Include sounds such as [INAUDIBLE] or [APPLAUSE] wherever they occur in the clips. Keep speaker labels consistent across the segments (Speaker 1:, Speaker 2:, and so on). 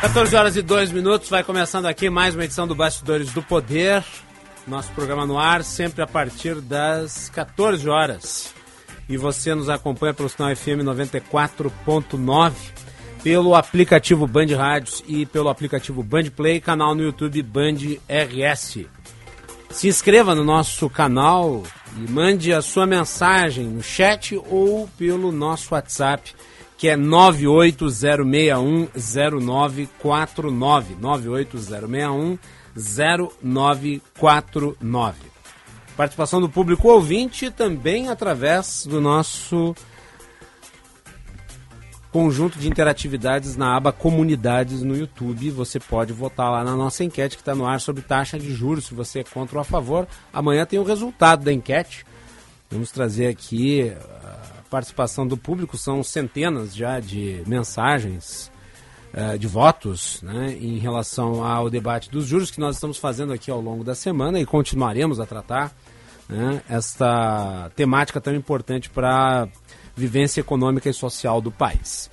Speaker 1: 14 horas e 2 minutos, vai começando aqui mais uma edição do Bastidores do Poder. Nosso programa no ar, sempre a partir das 14 horas. E você nos acompanha pelo sinal FM 94.9, pelo aplicativo Band Rádios e pelo aplicativo Band Play, canal no YouTube Band RS. Se inscreva no nosso canal e mande a sua mensagem no chat ou pelo nosso WhatsApp que é 980610949. 980610949. Participação do público ouvinte também através do nosso conjunto de interatividades na aba Comunidades no YouTube. Você pode votar lá na nossa enquete que está no ar sobre taxa de juros, se você é contra ou a favor. Amanhã tem o resultado da enquete. Vamos trazer aqui participação do público, são centenas já de mensagens, uh, de votos, né, em relação ao debate dos juros que nós estamos fazendo aqui ao longo da semana e continuaremos a tratar né, esta temática tão importante para a vivência econômica e social do país.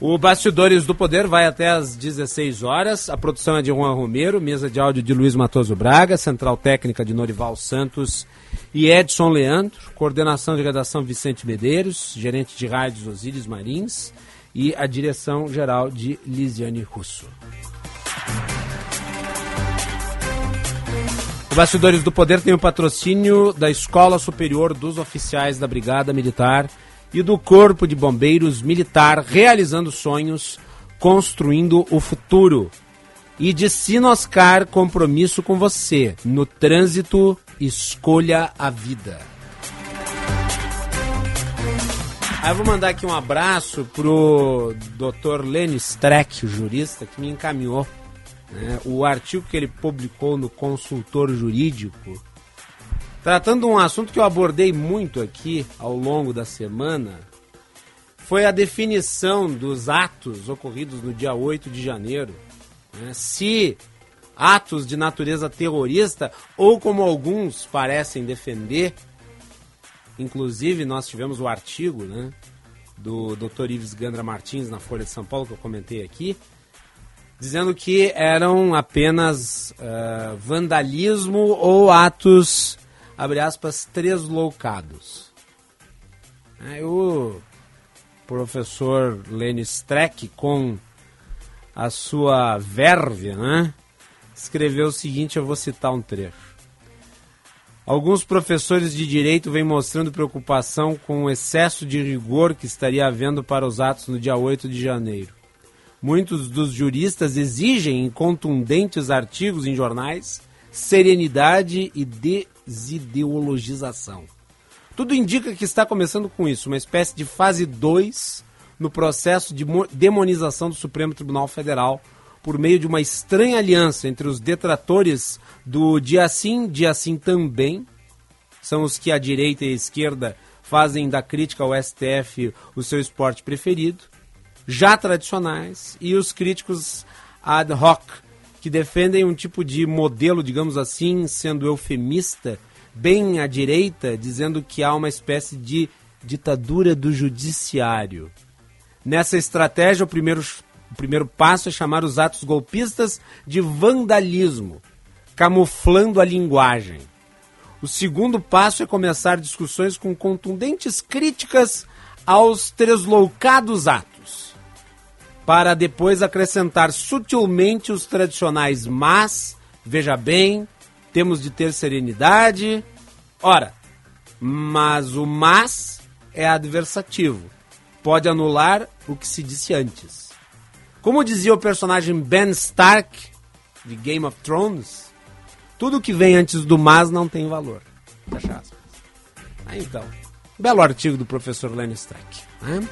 Speaker 1: O Bastidores do Poder vai até às 16 horas. A produção é de Juan Romero, mesa de áudio de Luiz Matoso Braga, central técnica de Norival Santos e Edson Leandro, coordenação de redação Vicente Medeiros, gerente de rádios Osíris Marins e a direção geral de Lisiane Russo. O Bastidores do Poder tem o patrocínio da Escola Superior dos Oficiais da Brigada Militar e do Corpo de Bombeiros Militar realizando sonhos, construindo o futuro. E de Sinoscar, compromisso com você. No trânsito, escolha a vida. Aí eu vou mandar aqui um abraço pro Dr. Lenny Streck, jurista, que me encaminhou né, o artigo que ele publicou no Consultor Jurídico Tratando de um assunto que eu abordei muito aqui ao longo da semana, foi a definição dos atos ocorridos no dia 8 de janeiro. Né? Se atos de natureza terrorista, ou como alguns parecem defender, inclusive nós tivemos o artigo né, do Dr. Ives Gandra Martins na Folha de São Paulo, que eu comentei aqui, dizendo que eram apenas uh, vandalismo ou atos abre aspas, tresloucados. Aí o professor Lenny Streck, com a sua verve, né, escreveu o seguinte, eu vou citar um trecho. Alguns professores de direito vêm mostrando preocupação com o excesso de rigor que estaria havendo para os atos no dia 8 de janeiro. Muitos dos juristas exigem em contundentes artigos em jornais serenidade e de desideologização. Tudo indica que está começando com isso, uma espécie de fase 2 no processo de demonização do Supremo Tribunal Federal por meio de uma estranha aliança entre os detratores do dia sim, dia sim também, são os que a direita e a esquerda fazem da crítica ao STF o seu esporte preferido, já tradicionais, e os críticos ad hoc, que defendem um tipo de modelo, digamos assim, sendo eufemista, bem à direita, dizendo que há uma espécie de ditadura do judiciário. Nessa estratégia, o primeiro, o primeiro passo é chamar os atos golpistas de vandalismo, camuflando a linguagem. O segundo passo é começar discussões com contundentes críticas aos tresloucados atos para depois acrescentar sutilmente os tradicionais mas, veja bem, temos de ter serenidade. Ora, mas o mas é adversativo. Pode anular o que se disse antes. Como dizia o personagem Ben Stark de Game of Thrones, tudo que vem antes do mas não tem valor. Ah, então, belo artigo do professor Lenny Stark. Né?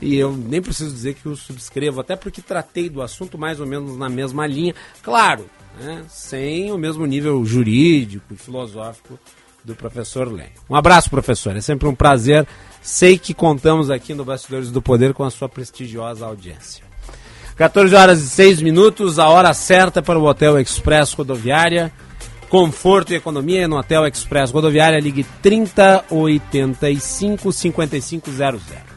Speaker 1: E eu nem preciso dizer que o subscrevo, até porque tratei do assunto mais ou menos na mesma linha. Claro, né, sem o mesmo nível jurídico e filosófico do professor Lenny. Um abraço, professor. É sempre um prazer. Sei que contamos aqui no Bastidores do Poder com a sua prestigiosa audiência. 14 horas e 6 minutos, a hora certa para o Hotel Express Rodoviária. Conforto e economia no Hotel Express Rodoviária. Ligue 3085 5500.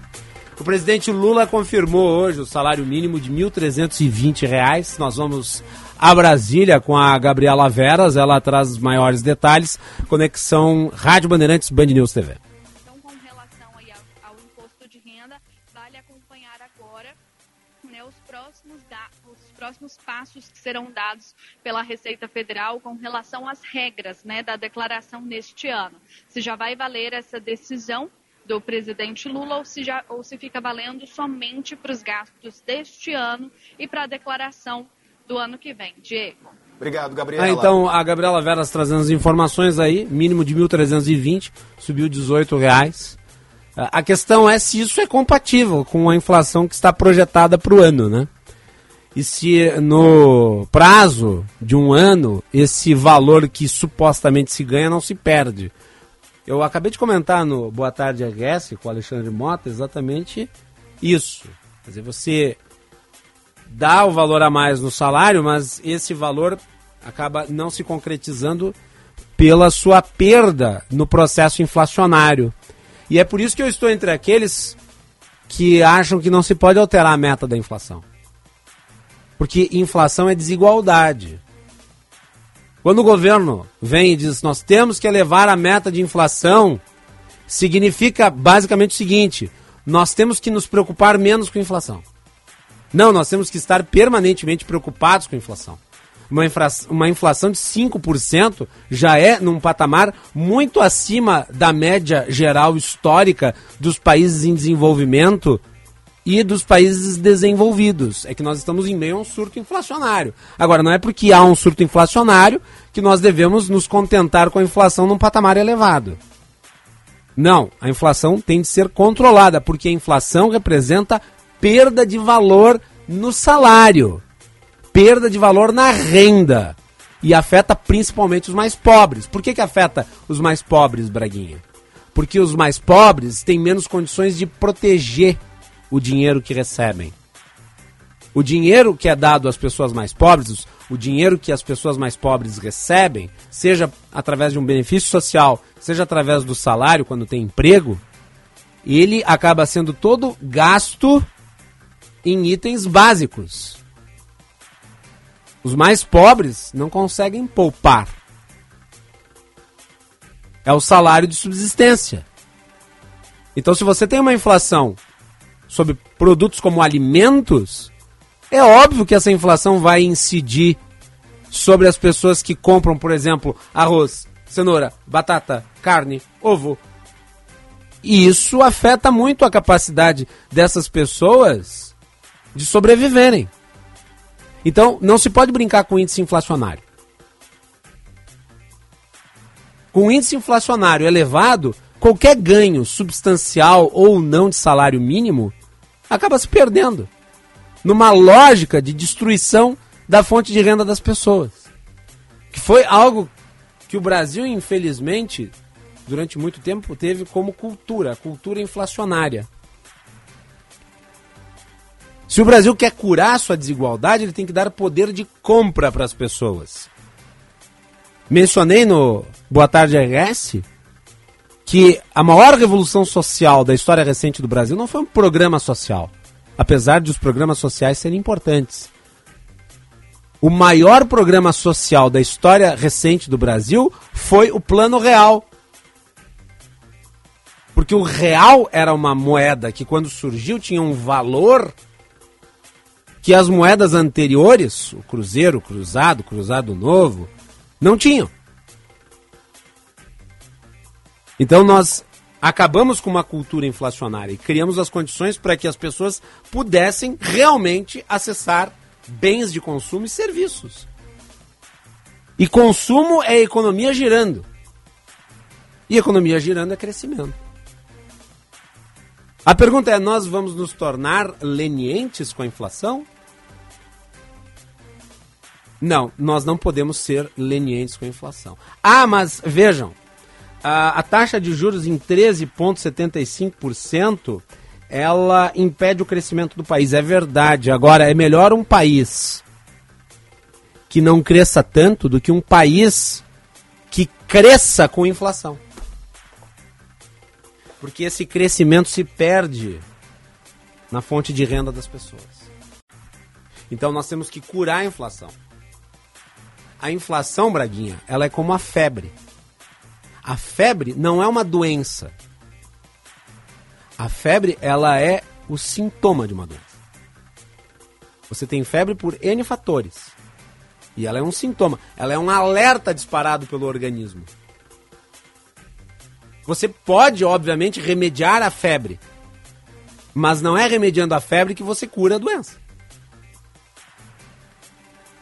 Speaker 1: O presidente Lula confirmou hoje o salário mínimo de R$ 1.320. Nós vamos a Brasília com a Gabriela Veras, ela traz os maiores detalhes. Conexão Rádio Bandeirantes Band News TV.
Speaker 2: Então, com relação ao, imposto de renda, vale acompanhar agora né, os, próximos próximos passos que serão dados pela Receita Federal com relação às regras né, da declaração neste ano. Se já vai valer essa decisão do presidente Lula ou se, já, ou se fica valendo somente para os gastos deste ano e para a declaração do ano que vem. Diego.
Speaker 3: Obrigado, Gabriela.
Speaker 1: Ah, então, a Gabriela Veras trazendo as informações aí, mínimo de 1.320, subiu 18 reais. A questão é se isso é compatível com a inflação que está projetada para o ano, né? E se no prazo de um ano esse valor que supostamente se ganha não se perde. Eu acabei de comentar no Boa Tarde RS com o Alexandre Mota exatamente isso. Quer dizer, você dá o valor a mais no salário, mas esse valor acaba não se concretizando pela sua perda no processo inflacionário. E é por isso que eu estou entre aqueles que acham que não se pode alterar a meta da inflação. Porque inflação é desigualdade. Quando o governo vem e diz nós temos que elevar a meta de inflação, significa basicamente o seguinte: nós temos que nos preocupar menos com a inflação. Não, nós temos que estar permanentemente preocupados com a inflação. Uma, infra, uma inflação de 5% já é num patamar muito acima da média geral histórica dos países em desenvolvimento e dos países desenvolvidos. É que nós estamos em meio a um surto inflacionário. Agora, não é porque há um surto inflacionário que nós devemos nos contentar com a inflação num patamar elevado. Não, a inflação tem de ser controlada, porque a inflação representa perda de valor no salário, perda de valor na renda e afeta principalmente os mais pobres. Por que, que afeta os mais pobres, Braguinha? Porque os mais pobres têm menos condições de proteger o dinheiro que recebem. O dinheiro que é dado às pessoas mais pobres, o dinheiro que as pessoas mais pobres recebem, seja através de um benefício social, seja através do salário quando tem emprego, ele acaba sendo todo gasto em itens básicos. Os mais pobres não conseguem poupar. É o salário de subsistência. Então, se você tem uma inflação sobre produtos como alimentos, é óbvio que essa inflação vai incidir sobre as pessoas que compram, por exemplo, arroz, cenoura, batata, carne, ovo. E isso afeta muito a capacidade dessas pessoas de sobreviverem. Então, não se pode brincar com índice inflacionário. Com índice inflacionário elevado, qualquer ganho substancial ou não de salário mínimo acaba se perdendo numa lógica de destruição da fonte de renda das pessoas. Que foi algo que o Brasil, infelizmente, durante muito tempo teve como cultura, cultura inflacionária. Se o Brasil quer curar sua desigualdade, ele tem que dar poder de compra para as pessoas. Mencionei no Boa Tarde RS que a maior revolução social da história recente do Brasil não foi um programa social, apesar de os programas sociais serem importantes. O maior programa social da história recente do Brasil foi o Plano Real. Porque o real era uma moeda que, quando surgiu, tinha um valor que as moedas anteriores, o cruzeiro, o cruzado, o cruzado novo, não tinham. Então nós acabamos com uma cultura inflacionária e criamos as condições para que as pessoas pudessem realmente acessar bens de consumo e serviços. E consumo é economia girando. E economia girando é crescimento. A pergunta é: nós vamos nos tornar lenientes com a inflação? Não, nós não podemos ser lenientes com a inflação. Ah, mas vejam, a, a taxa de juros em 13,75% ela impede o crescimento do país. É verdade. Agora, é melhor um país que não cresça tanto do que um país que cresça com inflação. Porque esse crescimento se perde na fonte de renda das pessoas. Então nós temos que curar a inflação. A inflação, Braguinha, ela é como a febre. A febre não é uma doença. A febre, ela é o sintoma de uma doença. Você tem febre por N fatores. E ela é um sintoma. Ela é um alerta disparado pelo organismo. Você pode, obviamente, remediar a febre. Mas não é remediando a febre que você cura a doença.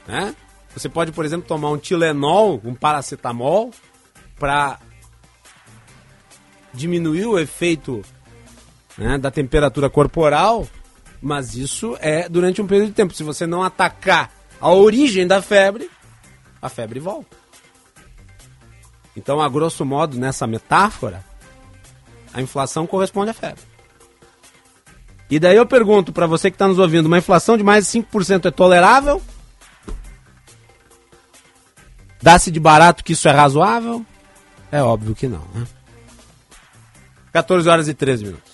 Speaker 1: Né? Você pode, por exemplo, tomar um Tilenol, um paracetamol, para diminuir o efeito né, da temperatura corporal, mas isso é durante um período de tempo. Se você não atacar a origem da febre, a febre volta. Então, a grosso modo, nessa metáfora, a inflação corresponde à febre. E daí eu pergunto para você que está nos ouvindo, uma inflação de mais de 5% é tolerável? Dá-se de barato que isso é razoável? É óbvio que não, né? 14 horas e 13 minutos.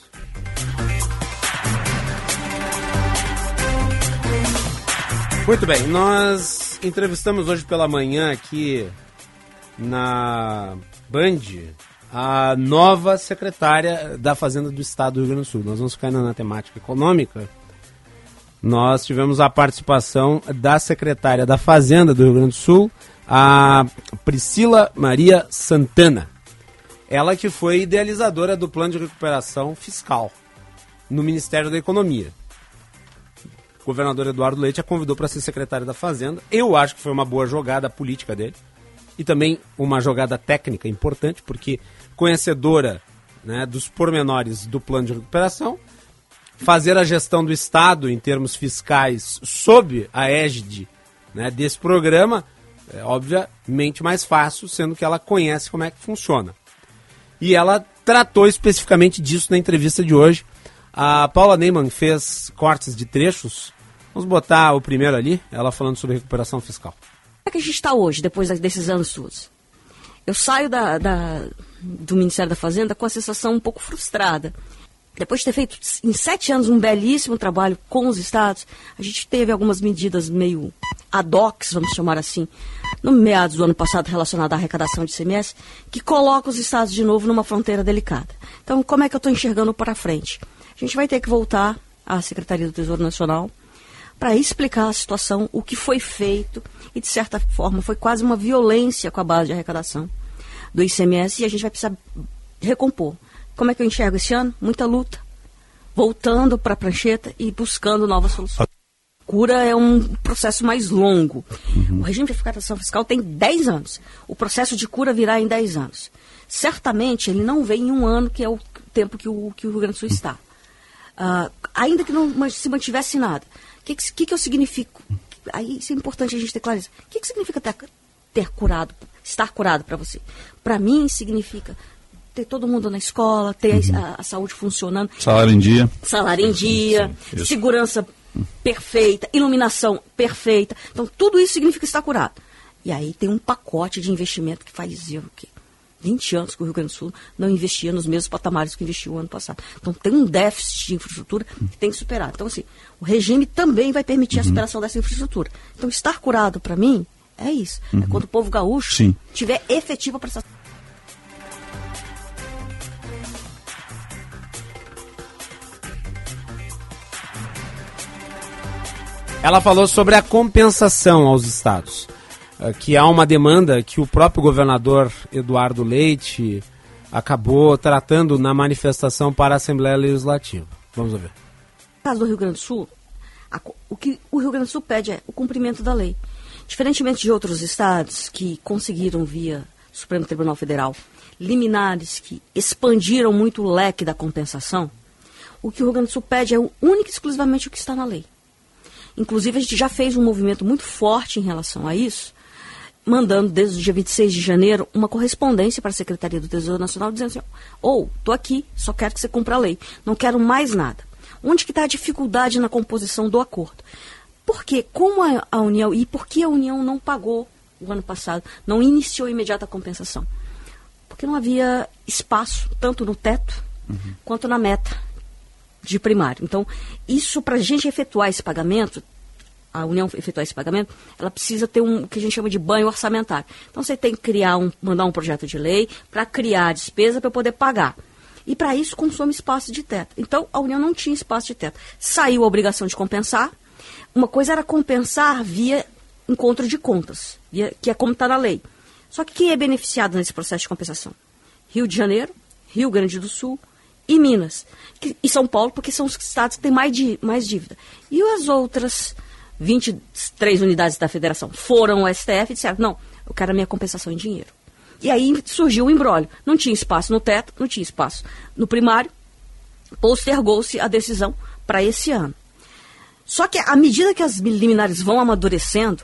Speaker 1: Muito bem, nós entrevistamos hoje pela manhã aqui na Band a nova secretária da Fazenda do Estado do Rio Grande do Sul. Nós vamos ficar na temática econômica. Nós tivemos a participação da secretária da Fazenda do Rio Grande do Sul, a Priscila Maria Santana. Ela que foi idealizadora do plano de recuperação fiscal no Ministério da Economia. O governador Eduardo Leite a convidou para ser secretária da Fazenda. Eu acho que foi uma boa jogada política dele e também uma jogada técnica importante, porque conhecedora né, dos pormenores do plano de recuperação, fazer a gestão do Estado em termos fiscais sob a égide né, desse programa é obviamente mais fácil, sendo que ela conhece como é que funciona. E ela tratou especificamente disso na entrevista de hoje. A Paula Neyman fez cortes de trechos. Vamos botar o primeiro ali, ela falando sobre recuperação fiscal.
Speaker 3: Como é que a gente está hoje, depois desses anos todos? Eu saio da, da, do Ministério da Fazenda com a sensação um pouco frustrada. Depois de ter feito em sete anos um belíssimo trabalho com os estados, a gente teve algumas medidas meio ad hoc, vamos chamar assim, no meados do ano passado relacionado à arrecadação de CMS, que coloca os estados de novo numa fronteira delicada. Então, como é que eu estou enxergando para frente? A gente vai ter que voltar à Secretaria do Tesouro Nacional para explicar a situação, o que foi feito, e de certa forma foi quase uma violência com a base de arrecadação do ICMS, e a gente vai precisar recompor. Como é que eu enxergo esse ano? Muita luta. Voltando para a prancheta e buscando novas soluções cura é um processo mais longo. Uhum. O regime de arrecadação fiscal tem 10 anos. O processo de cura virá em 10 anos. Certamente ele não vem em um ano, que é o tempo que o, que o Rio Grande do Sul está. Uh, ainda que não se mantivesse nada. O que, que, que eu significo? Aí isso é importante a gente ter clareza. O que, que significa ter, ter curado, estar curado para você? Para mim significa ter todo mundo na escola, ter uhum. a, a, saúde funcionando.
Speaker 4: Salário em dia.
Speaker 3: Salário em dia, Sim, segurança perfeita, iluminação perfeita. Então, tudo isso significa estar curado. E aí tem um pacote de investimento que faz o quê? 20 anos que o Rio Grande do Sul não investia nos mesmos patamares que investiu o ano passado. Então tem um déficit de infraestrutura que tem que superar. Então, assim, o regime também vai permitir a uhum. superação dessa infraestrutura. Então, estar curado, para mim, é isso. É uhum. É quando o povo gaúcho Sim. tiver efetiva prestação.
Speaker 1: Ela falou sobre a compensação aos estados, eh, que há uma demanda que o próprio governador Eduardo Leite acabou tratando na manifestação para a Assembleia Legislativa. Vamos ver.
Speaker 3: No caso do Rio Grande do Sul, o que o Rio Grande do Sul pede é o cumprimento da lei. Diferentemente de outros estados que conseguiram via Supremo Tribunal Federal liminares que expandiram muito o leque da compensação, o que o Rio Grande do Sul pede é único e exclusivamente o que está na lei. Inclusive, a gente já fez um movimento muito forte em relação a isso, mandando desde o dia 26 de janeiro uma correspondência para a Secretaria do Tesouro Nacional dizendo assim, ou, oh, estou aqui, só quero que você cumpra a lei, não quero mais nada. Onde que está a dificuldade na composição do acordo? Porque como a, a União, e por que a União não pagou o ano passado, não iniciou imediata compensação? Porque não havia espaço, tanto no teto uhum. quanto na meta de primário. Então, isso para a gente efetuar esse pagamento, a União efetuar esse pagamento, ela precisa ter um o que a gente chama de banho orçamentário. Então, você tem que criar um, mandar um projeto de lei para criar a despesa para poder pagar. E para isso consome espaço de teto. Então, a União não tinha espaço de teto. Saiu a obrigação de compensar. Uma coisa era compensar via encontro de contas, via, que é como está na lei. Só que quem é beneficiado nesse processo de compensação? Rio de Janeiro, Rio Grande do Sul e Minas. Que, e São Paulo, porque são os estados que têm mais, mais dívida. E as outras 23 unidades da federação foram ao STF e disseram, não, eu quero a minha compensação em dinheiro. E aí surgiu o embrólio. Não tinha espaço no teto, não tinha espaço no primário. Postergou-se a decisão para esse ano. Só que à medida que as liminares vão amadurecendo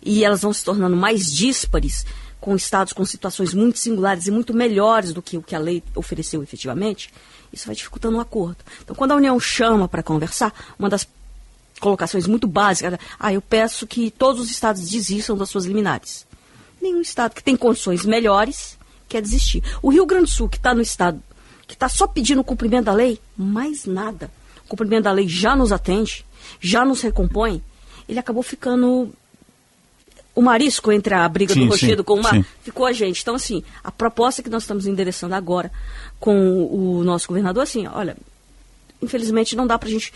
Speaker 3: e elas vão se tornando mais díspares, com estados com situações muito singulares e muito melhores do que o que a lei ofereceu efetivamente, isso vai dificultando o acordo. Então, quando a União chama para conversar, uma das colocações muito básicas, ah, eu peço que todos os estados desistam das suas liminares. Nenhum estado que tem condições melhores quer desistir. O Rio Grande do Sul, que está no estado, que está só pedindo o cumprimento da lei, mais nada. O cumprimento da lei já nos atende, já nos recompõe. Ele acabou ficando o marisco entre a briga sim, do rochedo sim, com o mar, sim. ficou a gente. Então, assim, a proposta que nós estamos endereçando agora com o nosso governador, assim, olha, infelizmente não dá para a gente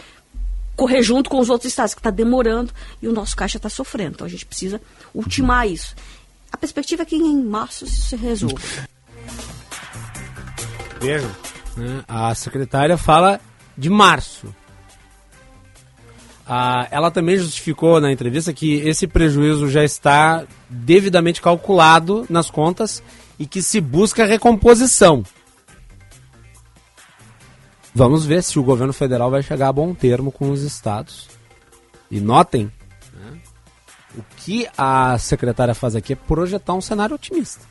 Speaker 3: correr junto com os outros estados, que está demorando e o nosso caixa está sofrendo. Então, a gente precisa ultimar isso. A perspectiva é que em março isso se resolva.
Speaker 1: Veja, né? a secretária fala de março. Ah, ela também justificou na entrevista que esse prejuízo já está devidamente calculado nas contas e que se busca recomposição. Vamos ver se o governo federal vai chegar a bom termo com os estados. E notem, né, o que a secretária faz aqui é projetar um cenário otimista.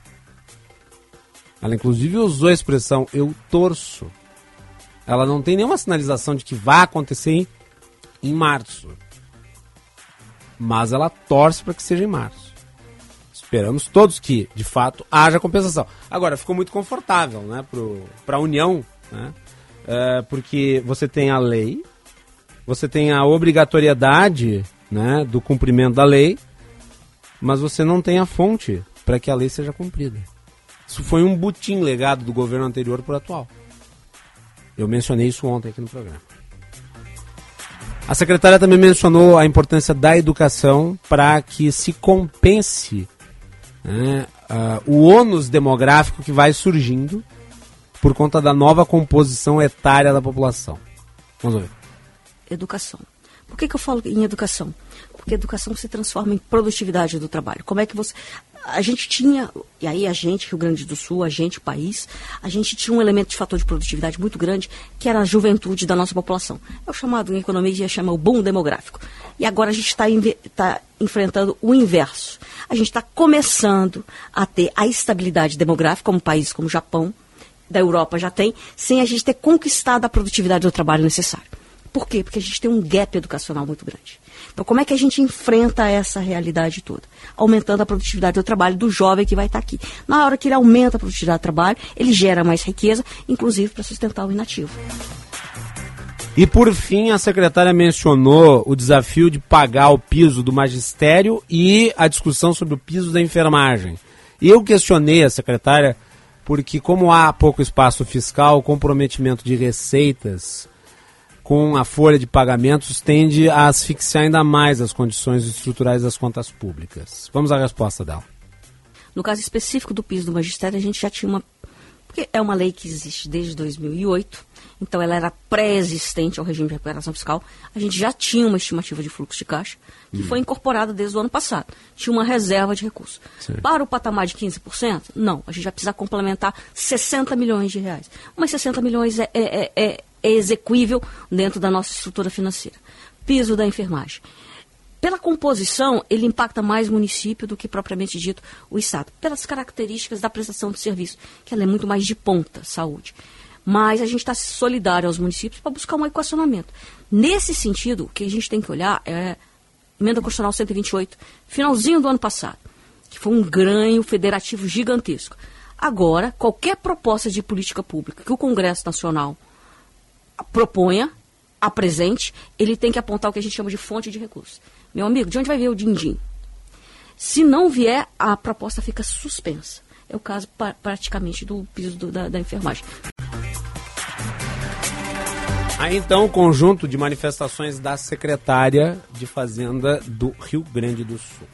Speaker 1: Ela inclusive usou a expressão eu torço. Ela não tem nenhuma sinalização de que vai acontecer em março. Mas ela torce para que seja em março. Esperamos todos que, de fato, haja compensação. Agora, ficou muito confortável né, para a União, né, é, porque você tem a lei, você tem a obrigatoriedade né, do cumprimento da lei, mas você não tem a fonte para que a lei seja cumprida. Isso foi um butim legado do governo anterior para o atual. Eu mencionei isso ontem aqui no programa. A secretária também mencionou a importância da educação para que se compense né, uh, o ônus demográfico que vai surgindo por conta da nova composição etária da população. Vamos ver.
Speaker 3: Educação. Por que, que eu falo em educação? Porque educação se transforma em produtividade do trabalho. Como é que você a gente tinha, e aí a gente, Rio Grande do Sul, a gente, país, a gente tinha um elemento de fator de produtividade muito grande, que era a juventude da nossa população. É o chamado, em economia, chama o boom demográfico. E agora a gente está tá enfrentando o inverso. A gente está começando a ter a estabilidade demográfica, como países como o Japão, da Europa já tem, sem a gente ter conquistado a produtividade do trabalho necessário. Por quê? Porque a gente tem um gap educacional muito grande. Então, como é que a gente enfrenta essa realidade toda? Aumentando a produtividade do trabalho do jovem que vai estar aqui. Na hora que ele aumenta a produtividade do trabalho, ele gera mais riqueza, inclusive para sustentar o inativo.
Speaker 1: E por fim, a secretária mencionou o desafio de pagar o piso do magistério e a discussão sobre o piso da enfermagem. Eu questionei a secretária porque, como há pouco espaço fiscal, o comprometimento de receitas com a folha de pagamentos tende a asfixiar ainda mais as condições estruturais das contas públicas. Vamos à resposta dela.
Speaker 3: No caso específico do piso do magistério, a gente já tinha uma. Porque é uma lei que existe desde 2008, então ela era pré-existente ao regime de recuperação fiscal. A gente já tinha uma estimativa de fluxo de caixa, que hum. foi incorporada desde o ano passado. Tinha uma reserva de recursos. Sim. Para o patamar de 15%, não. A gente vai precisar complementar 60 milhões de reais. Mas 60 milhões é, é, é é execuível dentro da nossa estrutura financeira. Piso da enfermagem. Pela composição, ele impacta mais o município do que propriamente dito o Estado, pelas características da prestação de serviço, que ela é muito mais de ponta, saúde. Mas a gente está solidário aos municípios para buscar um equacionamento. Nesse sentido, o que a gente tem que olhar é emenda constitucional 128, finalzinho do ano passado, que foi um ganho federativo gigantesco. Agora, qualquer proposta de política pública que o Congresso Nacional proponha, apresente, ele tem que apontar o que a gente chama de fonte de recursos. Meu amigo, de onde vai vir o din-din? Se não vier, a proposta fica suspensa. É o caso praticamente do piso do, da, da enfermagem.
Speaker 1: Aí então, conjunto de manifestações da secretária de Fazenda do Rio Grande do Sul.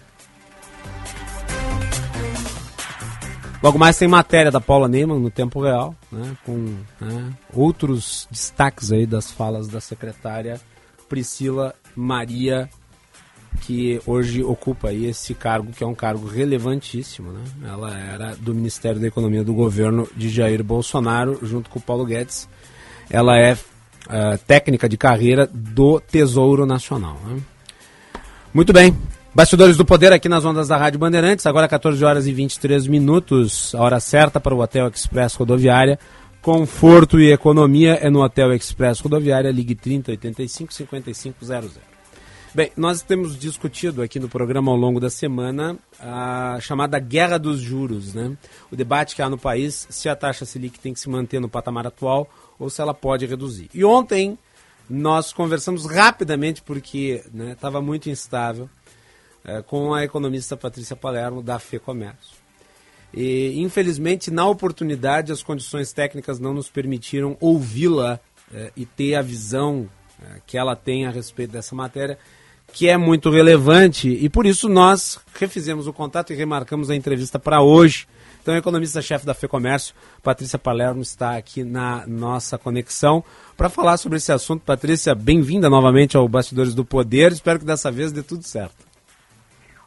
Speaker 1: Logo mais tem matéria da Paula Neyman no tempo real, né, com né, outros destaques aí das falas da secretária Priscila Maria, que hoje ocupa aí esse cargo, que é um cargo relevantíssimo. Né? Ela era do Ministério da Economia do governo de Jair Bolsonaro, junto com o Paulo Guedes. Ela é uh, técnica de carreira do Tesouro Nacional. Né? Muito bem, Bastidores do Poder aqui nas ondas da Rádio Bandeirantes, agora 14 horas e 23 minutos, a hora certa para o Hotel Express Rodoviária. Conforto e economia é no Hotel Express Rodoviária, ligue 30 85 5500. Bem, nós temos discutido aqui no programa ao longo da semana a chamada guerra dos juros, né? O debate que há no país se a taxa Selic tem que se manter no patamar atual ou se ela pode reduzir. E ontem nós conversamos rapidamente porque estava né, muito instável é, com a economista Patrícia Palermo, da FEComércio. E, infelizmente, na oportunidade, as condições técnicas não nos permitiram ouvi-la é, e ter a visão é, que ela tem a respeito dessa matéria, que é muito relevante, e por isso nós refizemos o contato e remarcamos a entrevista para hoje. Então, economista-chefe da FEComércio, Patrícia Palermo, está aqui na nossa conexão para falar sobre esse assunto. Patrícia, bem-vinda novamente ao Bastidores do Poder. Espero que dessa vez dê tudo certo.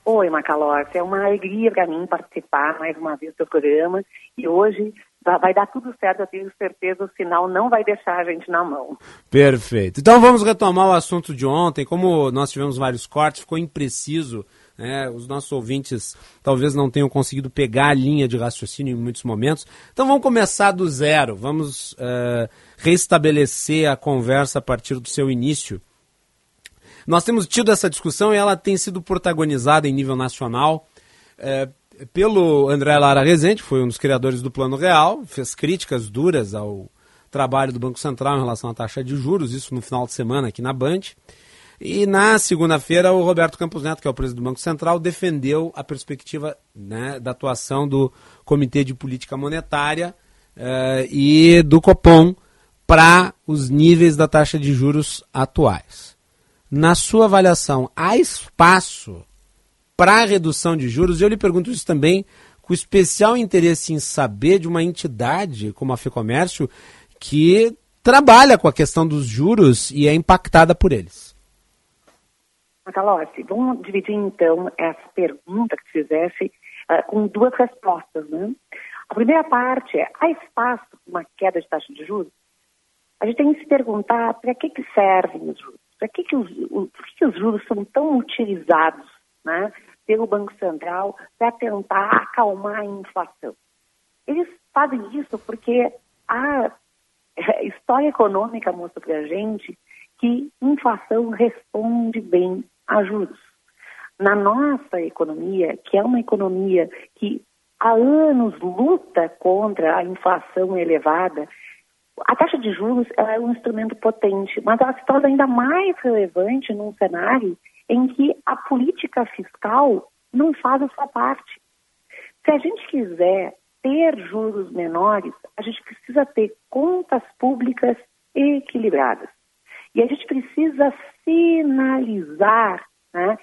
Speaker 4: Oi, Macalossi, é uma alegria para mim participar mais uma vez do programa e hoje vai dar tudo certo, eu tenho certeza, o sinal não vai deixar a gente na mão.
Speaker 1: Perfeito. Então vamos retomar o assunto de ontem. Como nós tivemos vários cortes, ficou impreciso. Né? Os nossos ouvintes talvez não tenham conseguido pegar a linha de raciocínio em muitos momentos. Então vamos começar do zero. Vamos uh, restabelecer a conversa a partir do seu início. Nós temos tido essa discussão e ela tem sido protagonizada em nível nacional é, pelo André Lara Rezende, que foi um dos criadores do Plano Real, fez críticas duras ao trabalho do Banco Central em relação à taxa de juros, isso no final de semana aqui na Band. E na segunda-feira, o Roberto Campos Neto, que é o presidente do Banco Central, defendeu a perspectiva né, da atuação do Comitê de Política Monetária eh, e do Copom para os níveis da taxa de juros atuais. Na sua avaliação, há espaço para redução de juros? Eu lhe pergunto isso também com especial interesse em saber de uma entidade como a FEComércio que trabalha com a questão dos juros e é impactada por eles.
Speaker 4: Macalossi, vamos dividir então essa pergunta que fizesse uh, com duas respostas. Né? A primeira parte é, há espaço para uma queda de taxa de juros? A gente tem que se perguntar para que, que servem os juros. Para que, que, os, o, que os juros são tão utilizados né, pelo Banco Central para tentar acalmar a inflação? Eles fazem isso porque a história econômica mostra para a gente que inflação responde bem a juros. Na nossa economia, que é uma economia que há anos luta contra a inflação elevada, a taxa de juros é um instrumento potente, mas ela se torna ainda mais relevante num cenário em que a política fiscal não faz a sua parte. Se a gente quiser ter juros menores, a gente precisa ter contas públicas equilibradas. E a gente precisa sinalizar, né,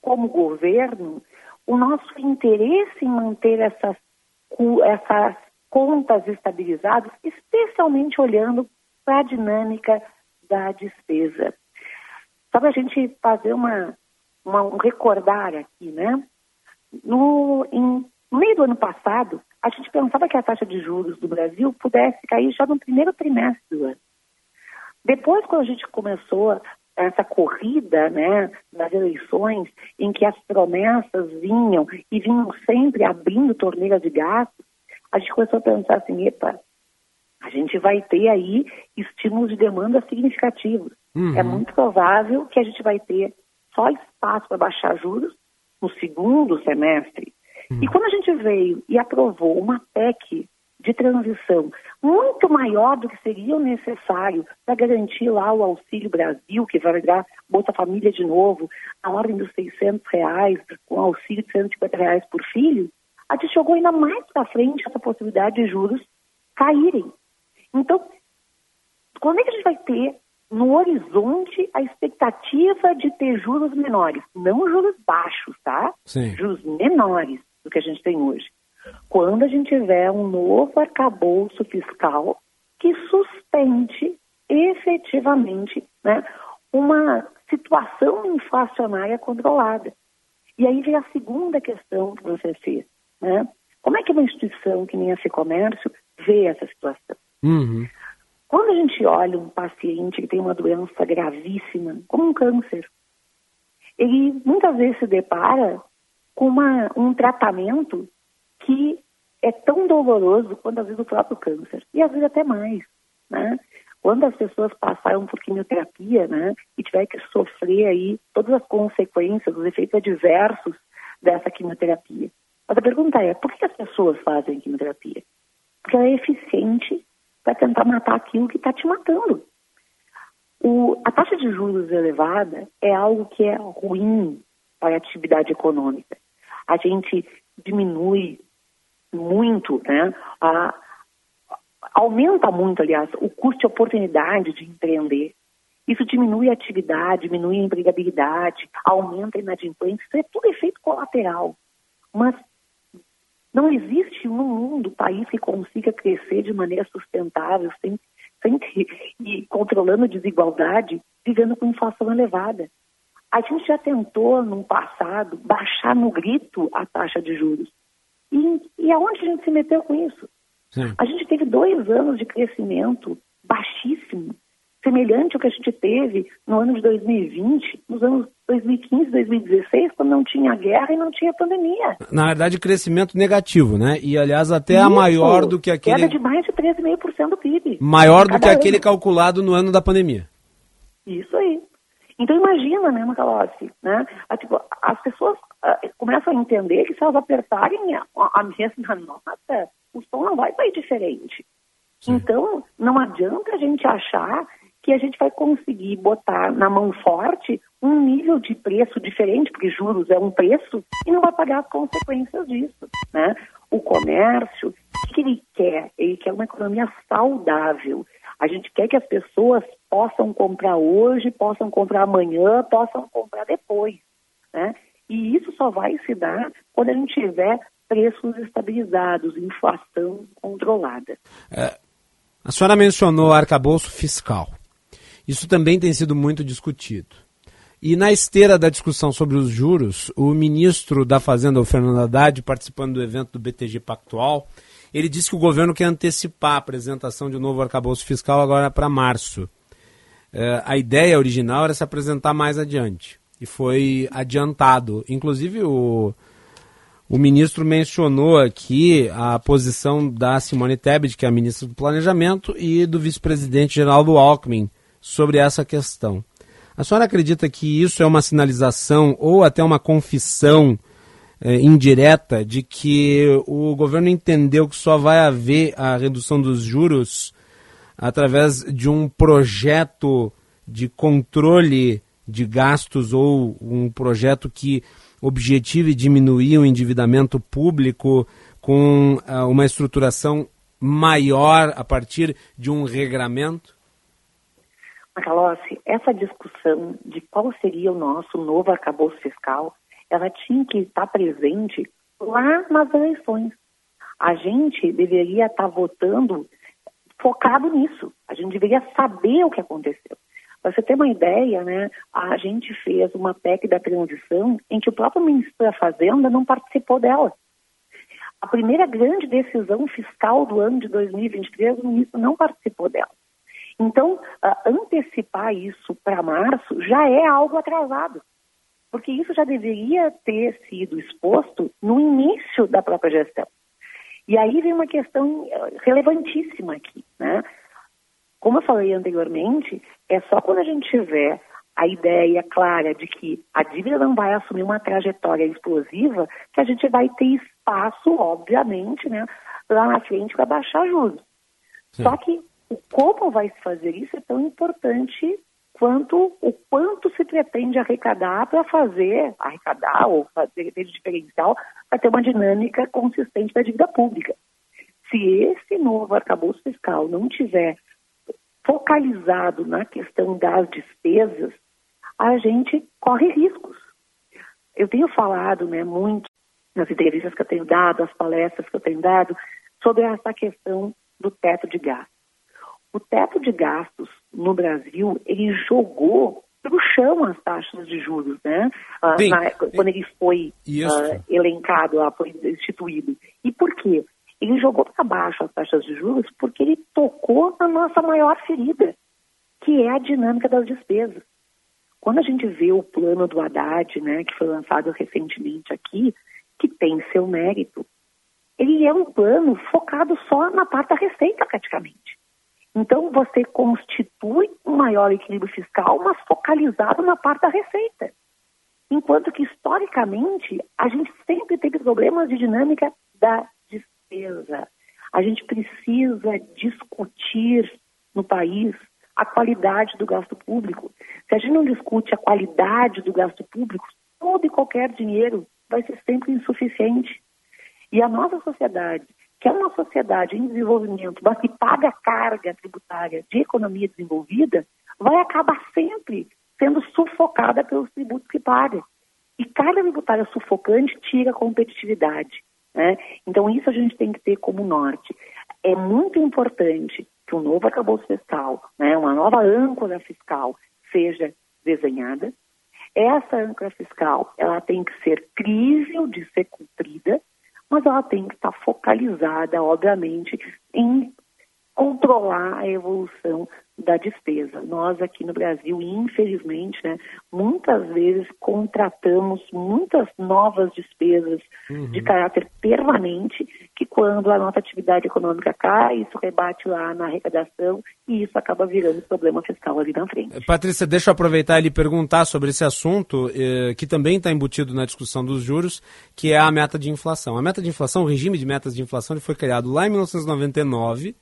Speaker 4: como governo, o nosso interesse em manter essas, essas contas estabilizadas, especialmente olhando para a dinâmica da despesa. Só para a gente fazer uma, uma, um recordar aqui, né? No, em, no meio do ano passado, a gente pensava que a taxa de juros do Brasil pudesse cair já no primeiro trimestre do ano. Depois, quando a gente começou essa corrida né, das eleições, em que as promessas vinham e vinham sempre abrindo torneiras de gastos, a gente começou a pensar assim, epa, a gente vai ter aí estímulos de demanda significativos. Uhum. É muito provável que a gente vai ter só espaço para baixar juros no segundo semestre. Uhum. E quando a gente veio e aprovou uma PEC de transição muito maior do que seria o necessário para garantir lá o Auxílio Brasil, que vai virar Bolsa Família de novo, na ordem dos 600 reais, com auxílio de 150 reais por filho, a gente jogou ainda mais para frente essa possibilidade de juros caírem. Então, quando é que a gente vai ter no horizonte a expectativa de ter juros menores? Não juros baixos, tá?
Speaker 1: Sim.
Speaker 4: Juros menores do que a gente tem hoje quando a gente tiver um novo arcabouço fiscal que sustente efetivamente né, uma situação inflacionária controlada. E aí vem a segunda questão que você fez. Né? Como é que uma instituição que nem a Comércio vê essa situação?
Speaker 1: Uhum.
Speaker 4: Quando a gente olha um paciente que tem uma doença gravíssima, como um câncer, ele muitas vezes se depara com uma, um tratamento que é tão doloroso quanto às vezes o próprio câncer, e às vezes até mais, né? Quando as pessoas passaram por quimioterapia, né, e tiver que sofrer aí todas as consequências, os efeitos adversos dessa quimioterapia. Mas a pergunta é, por que as pessoas fazem quimioterapia? Porque ela é eficiente para tentar matar aquilo que está te matando. O, a taxa de juros elevada é algo que é ruim para a atividade econômica. A gente diminui muito, né? A, aumenta muito, aliás, o custo de oportunidade de empreender. Isso diminui a atividade, diminui a empregabilidade, aumenta a inadimplência, isso é tudo efeito colateral. Mas não existe no mundo país que consiga crescer de maneira sustentável, sem, sem [LAUGHS] e controlando a desigualdade, vivendo com inflação elevada. A gente já tentou, no passado, baixar no grito a taxa de juros. E, e aonde a gente se meteu com isso? Sim. A gente teve dois anos de crescimento baixíssimo, semelhante ao que a gente teve no ano de 2020, nos anos 2015, 2016, quando não tinha guerra e não tinha pandemia.
Speaker 1: Na verdade, crescimento negativo, né? E, aliás, até Isso, a maior do que aquele...
Speaker 4: Queda de mais de 13,5% do PIB.
Speaker 1: Maior do que ano. aquele calculado no ano da pandemia.
Speaker 4: Isso aí. Então, imagina, né, Macalossi, né? tipo, as pessoas uh, começam a entender que se elas apertarem a, a mesma nota, o som não vai sair diferente. Sim. Então, não adianta a gente achar que a gente vai conseguir botar na mão forte um nível de preço diferente, porque juros é um preço, e não vai pagar as consequências disso. Né? O comércio, o que ele quer? Ele quer uma economia saudável. A gente quer que as pessoas possam comprar hoje, possam comprar amanhã, possam comprar depois. Né? E isso só vai se dar quando a gente tiver preços estabilizados, inflação controlada.
Speaker 1: É, a senhora mencionou arcabouço fiscal. Isso também tem sido muito discutido. E na esteira da discussão sobre os juros, o ministro da Fazenda, o Fernando Haddad, participando do evento do BTG Pactual, ele disse que o governo quer antecipar a apresentação de um novo arcabouço fiscal agora para março. É, a ideia original era se apresentar mais adiante e foi adiantado. Inclusive, o, o ministro mencionou aqui a posição da Simone Tebet, que é a ministra do Planejamento, e do vice-presidente Geraldo Alckmin sobre essa questão. A senhora acredita que isso é uma sinalização ou até uma confissão eh, indireta de que o governo entendeu que só vai haver a redução dos juros através de um projeto de controle de gastos ou um projeto que objetive diminuir o endividamento público com uh, uma estruturação maior a partir de um regramento?
Speaker 4: Macalossi, essa discussão de qual seria o nosso novo arcabouço fiscal, ela tinha que estar presente lá nas eleições. A gente deveria estar votando focado nisso. A gente deveria saber o que aconteceu. Para você ter uma ideia, né, a gente fez uma PEC da transição em que o próprio ministro da Fazenda não participou dela. A primeira grande decisão fiscal do ano de 2023, o ministro não participou dela. Então, antecipar isso para março já é algo atrasado, porque isso já deveria ter sido exposto no início da própria gestão. E aí vem uma questão eh, relevantíssima aqui, né? Como eu falei anteriormente, é só quando a gente tiver a ideia clara de que a dívida não vai assumir uma trajetória explosiva que a gente vai ter espaço, obviamente, né, lá na frente para baixar juros. Sim. Só que o como vai se fazer isso é tão importante quanto o quanto se pretende arrecadar para fazer, arrecadar ou fazer diferencial para ter uma dinâmica consistente da dívida pública. Se esse novo arcabouço fiscal não tiver focalizado na questão das despesas, a gente corre riscos. Eu tenho falado né, muito nas entrevistas que eu tenho dado, as palestras que eu tenho dado, sobre essa questão do teto de gastos. O teto de gastos no Brasil, ele jogou para o chão as taxas de juros, né? Ah, na, quando ele foi uh, elencado, uh, foi instituído. E por quê? Ele jogou para baixo as taxas de juros porque ele tocou na nossa maior ferida, que é a dinâmica das despesas. Quando a gente vê o plano do Haddad, né, que foi lançado recentemente aqui, que tem seu mérito, ele é um plano focado só na parte da receita, praticamente. Então, você constitui um maior equilíbrio fiscal, mas focalizado na parte da receita. Enquanto que, historicamente, a gente sempre teve problemas de dinâmica da despesa. A gente precisa discutir no país a qualidade do gasto público. Se a gente não discute a qualidade do gasto público, todo e qualquer dinheiro vai ser sempre insuficiente. E a nossa sociedade, que é uma sociedade em desenvolvimento, mas que paga carga tributária de economia desenvolvida, vai acabar sempre sendo sufocada pelos tributos que paga. E carga tributária sufocante tira a competitividade. Né? Então, isso a gente tem que ter como norte. É muito importante que um novo arcabouço fiscal, né, uma nova âncora fiscal, seja desenhada. Essa âncora fiscal ela tem que ser crível de ser cumprida, mas ela tem que estar focalizada, obviamente, em controlar a evolução da despesa. Nós aqui no Brasil, infelizmente, né, muitas vezes contratamos muitas novas despesas uhum. de caráter permanente, que quando a nossa atividade econômica cai, isso rebate lá na arrecadação e isso acaba virando problema fiscal ali na frente.
Speaker 1: Patrícia, deixa eu aproveitar e lhe perguntar sobre esse assunto, eh, que também está embutido na discussão dos juros, que é a meta de inflação. A meta de inflação, o regime de metas de inflação, ele foi criado lá em 1999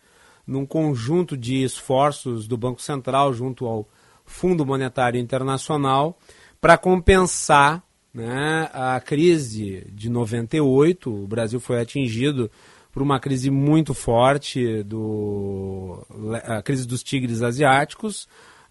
Speaker 1: num conjunto de esforços do Banco Central junto ao Fundo Monetário Internacional para compensar né, a crise de 98. O Brasil foi atingido por uma crise muito forte, do, a crise dos tigres asiáticos.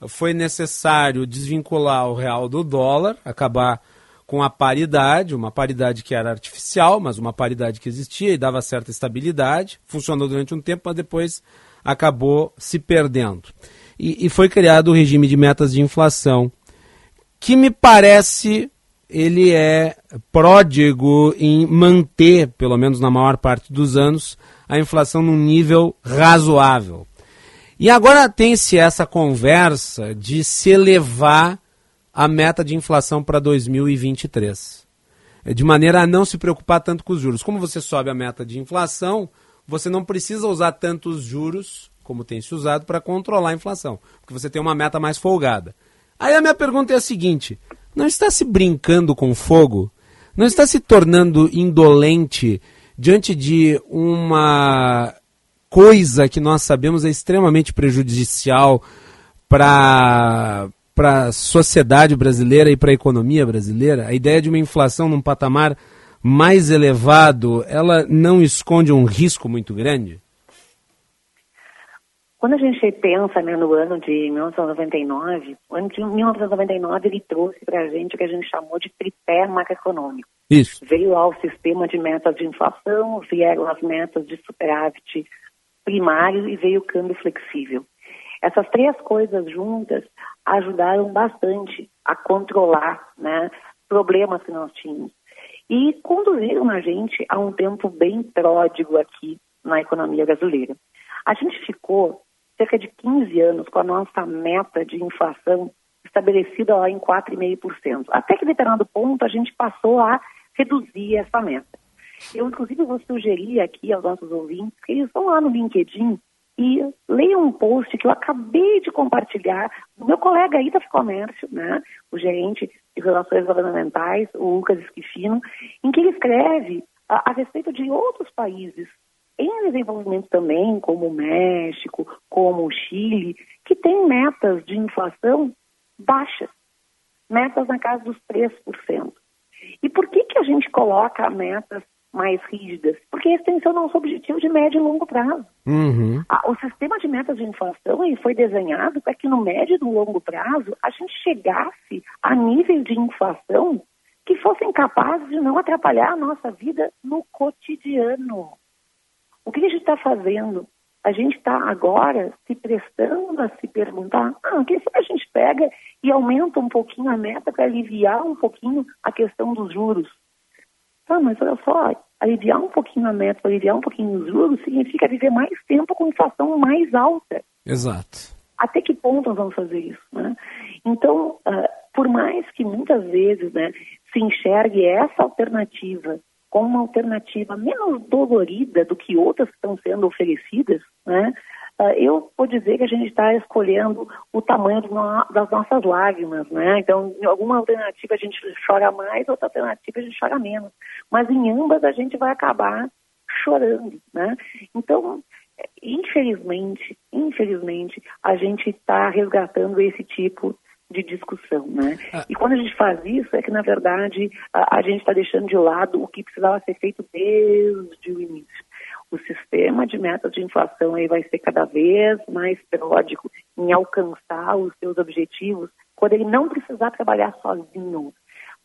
Speaker 1: Foi necessário desvincular o real do dólar, acabar com a paridade, uma paridade que era artificial, mas uma paridade que existia e dava certa estabilidade. Funcionou durante um tempo, mas depois acabou se perdendo. E, e foi criado o regime de metas de inflação, que me parece ele é pródigo em manter, pelo menos na maior parte dos anos, a inflação num nível razoável. E agora tem-se essa conversa de se elevar a meta de inflação para 2023. De maneira a não se preocupar tanto com os juros. Como você sobe a meta de inflação, você não precisa usar tantos juros como tem se usado para controlar a inflação, porque você tem uma meta mais folgada. Aí a minha pergunta é a seguinte: não está se brincando com fogo? Não está se tornando indolente diante de uma coisa que nós sabemos é extremamente prejudicial para para a sociedade brasileira e para a economia brasileira? A ideia de uma inflação num patamar mais elevado, ela não esconde um risco muito grande?
Speaker 4: Quando a gente pensa né, no ano de 1999, o ano de 1999 ele trouxe para a gente o que a gente chamou de tripé macroeconômico.
Speaker 1: Isso.
Speaker 4: Veio lá o sistema de metas de inflação, vieram as metas de superávit primário e veio o câmbio flexível. Essas três coisas juntas ajudaram bastante a controlar né, problemas que nós tínhamos e conduziram a gente a um tempo bem pródigo aqui na economia brasileira. A gente ficou cerca de 15 anos com a nossa meta de inflação estabelecida lá em 4,5%. Até que, determinado ponto, a gente passou a reduzir essa meta. Eu, inclusive, vou sugerir aqui aos nossos ouvintes que eles vão lá no LinkedIn e leiam um post que eu acabei de compartilhar do meu colega aí da Comércio, né, o gerente de Relações Governamentais, o Lucas Esquifino, em que ele escreve a, a respeito de outros países em desenvolvimento também, como o México, como o Chile, que tem metas de inflação baixas, metas na casa dos 3%. E por que, que a gente coloca metas mais rígidas? Porque esse tem o nosso objetivo de médio e longo prazo.
Speaker 1: Uhum.
Speaker 4: o sistema de metas de inflação ele foi desenhado para que no médio e no longo prazo a gente chegasse a níveis de inflação que fossem capazes de não atrapalhar a nossa vida no cotidiano. O que a gente está fazendo? A gente está agora se prestando a se perguntar: ah, quem sabe a gente pega e aumenta um pouquinho a meta para aliviar um pouquinho a questão dos juros? Ah, mas olha só, aliviar um pouquinho a meta, aliviar um pouquinho os juros, significa viver mais tempo com inflação mais alta.
Speaker 1: Exato.
Speaker 4: Até que ponto nós vamos fazer isso? Né? Então, uh, por mais que muitas vezes né, se enxergue essa alternativa como uma alternativa menos dolorida do que outras que estão sendo oferecidas, né, eu vou dizer que a gente está escolhendo o tamanho das nossas lágrimas, né? Então, em alguma alternativa a gente chora mais, outra alternativa a gente chora menos. Mas em ambas a gente vai acabar chorando, né? Então, infelizmente, infelizmente, a gente está resgatando esse tipo de discussão, né? Ah. E quando a gente faz isso, é que, na verdade, a, a gente está deixando de lado o que precisava ser feito desde o início. O sistema de metas de inflação aí vai ser cada vez mais periódico em alcançar os seus objetivos quando ele não precisar trabalhar sozinho.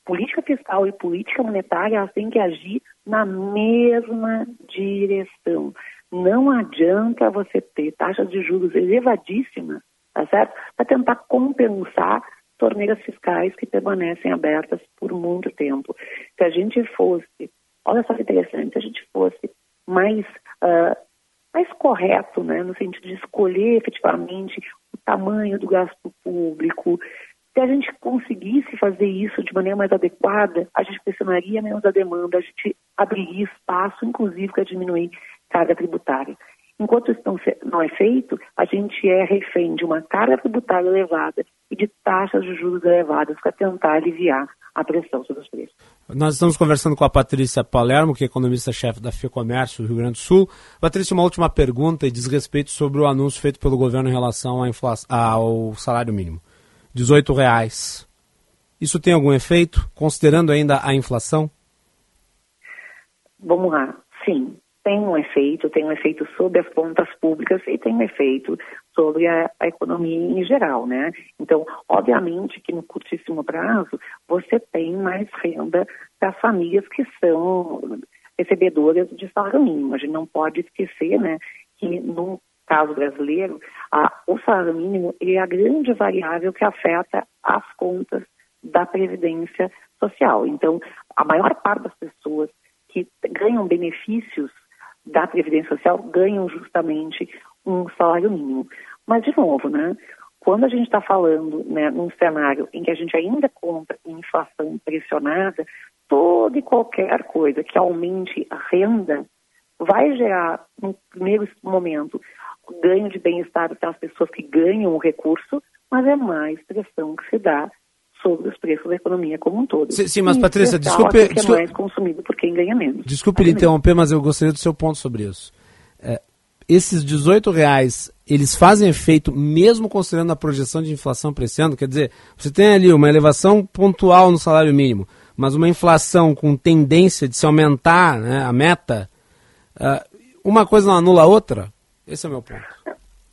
Speaker 4: Política fiscal e política monetária elas têm que agir na mesma direção. Não adianta você ter taxas de juros elevadíssimas tá certo? Para tentar compensar torneiras fiscais que permanecem abertas por muito tempo. Se a gente fosse, olha só que interessante, se a gente fosse mais, uh, mais correto, né, no sentido de escolher efetivamente o tamanho do gasto público, se a gente conseguisse fazer isso de maneira mais adequada, a gente pressionaria menos a demanda, a gente abriria espaço, inclusive, para diminuir carga tributária. Enquanto isso não, é feito, a gente é refém de uma carga tributária elevada e de taxas de juros elevadas para tentar aliviar a pressão sobre os preços.
Speaker 1: Nós estamos conversando com a Patrícia Palermo, que é economista-chefe da FEComércio Rio Grande do Sul. Patrícia, uma última pergunta e diz respeito sobre o anúncio feito pelo governo em relação ao salário mínimo. R$ reais. Isso tem algum efeito, considerando ainda a inflação?
Speaker 4: Vamos lá. Sim, tem um efeito, tem um efeito sobre as contas públicas e tem um efeito sobre a, a, economia em geral, né? Então, obviamente que no curtíssimo prazo você tem mais renda das famílias que são recebedoras de salário mínimo. A gente não pode esquecer, né, que no caso brasileiro, a, o salário mínimo é a grande variável que afeta as contas da previdência social. Então, a maior parte das pessoas que ganham benefícios da Previdência Social ganham justamente um salário mínimo. Mas, de novo, né, quando a gente está falando né, num cenário em que a gente ainda conta em inflação pressionada, toda e qualquer coisa que aumente a renda vai gerar, no primeiro momento, ganho de bem-estar para as pessoas que ganham o recurso, mas é mais pressão que se dá sobre os preços da economia como um todo.
Speaker 1: Sim, sim mas Patrícia, desculpe...
Speaker 4: É mais consumido por quem ganha menos.
Speaker 1: Desculpe lhe interromper, mas eu gostaria do seu ponto sobre isso. É, esses 18 reais, eles fazem efeito mesmo considerando a projeção de inflação para esse ano? Quer dizer, você tem ali uma elevação pontual no salário mínimo, mas uma inflação com tendência de se aumentar né, a meta, uh, uma coisa não anula a outra? Esse é o meu ponto.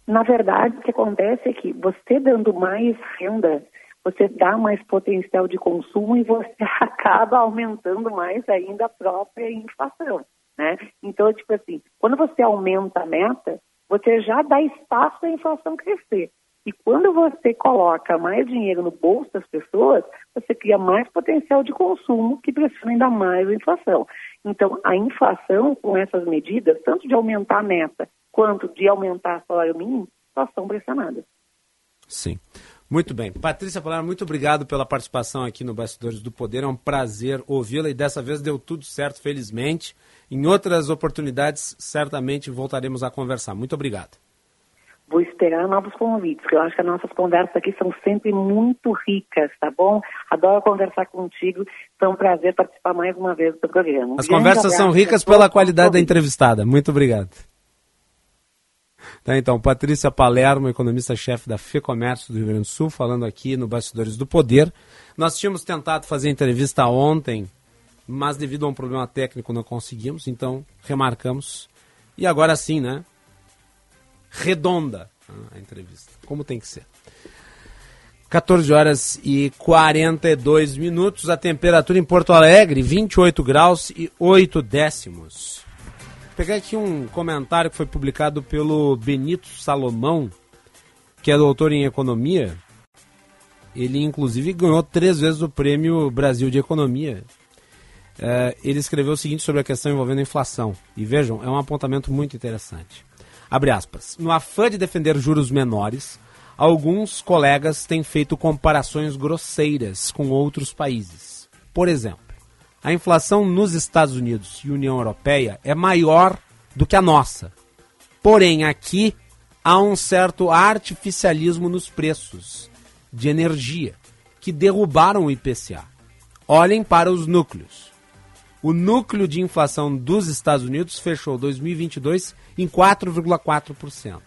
Speaker 4: Na verdade, o que acontece é que você dando mais renda você dá mais potencial de consumo e você [LAUGHS] acaba aumentando mais ainda a própria inflação, né? Então, tipo assim, quando você aumenta a meta, você já dá espaço para a inflação crescer. E quando você coloca mais dinheiro no bolso das pessoas, você cria mais potencial de consumo que pressiona ainda mais a inflação. Então, a inflação com essas medidas, tanto de aumentar a meta quanto de aumentar o salário mínimo, elas são pressionadas.
Speaker 1: Sim. Muito bem. Patrícia Palermo, muito obrigado pela participação aqui no Bastidores do Poder. É um prazer ouvi-la e dessa vez deu tudo certo, felizmente. Em outras oportunidades, certamente voltaremos a conversar. Muito obrigado.
Speaker 4: Vou esperar novos convites, porque eu acho que as nossas conversas aqui são sempre muito ricas, tá bom? Adoro conversar contigo, é um prazer participar mais uma vez do programa.
Speaker 1: As conversas são ricas pela qualidade da entrevistada. Muito obrigado. Tá, então, Patrícia Palermo, economista-chefe da FEComércio do Rio Grande do Sul, falando aqui no Bastidores do Poder. Nós tínhamos tentado fazer a entrevista ontem, mas devido a um problema técnico não conseguimos, então remarcamos. E agora sim, né? Redonda a entrevista, como tem que ser. 14 horas e 42 minutos, a temperatura em Porto Alegre, 28 graus e 8 décimos pegar aqui um comentário que foi publicado pelo Benito Salomão, que é doutor em economia. Ele, inclusive, ganhou três vezes o prêmio Brasil de Economia. É, ele escreveu o seguinte sobre a questão envolvendo a inflação. E vejam, é um apontamento muito interessante. Abre aspas. No afã de defender juros menores, alguns colegas têm feito comparações grosseiras com outros países. Por exemplo, a inflação nos Estados Unidos e União Europeia é maior do que a nossa. Porém, aqui há um certo artificialismo nos preços de energia que derrubaram o IPCA. Olhem para os núcleos. O núcleo de inflação dos Estados Unidos fechou 2022 em 4,4%.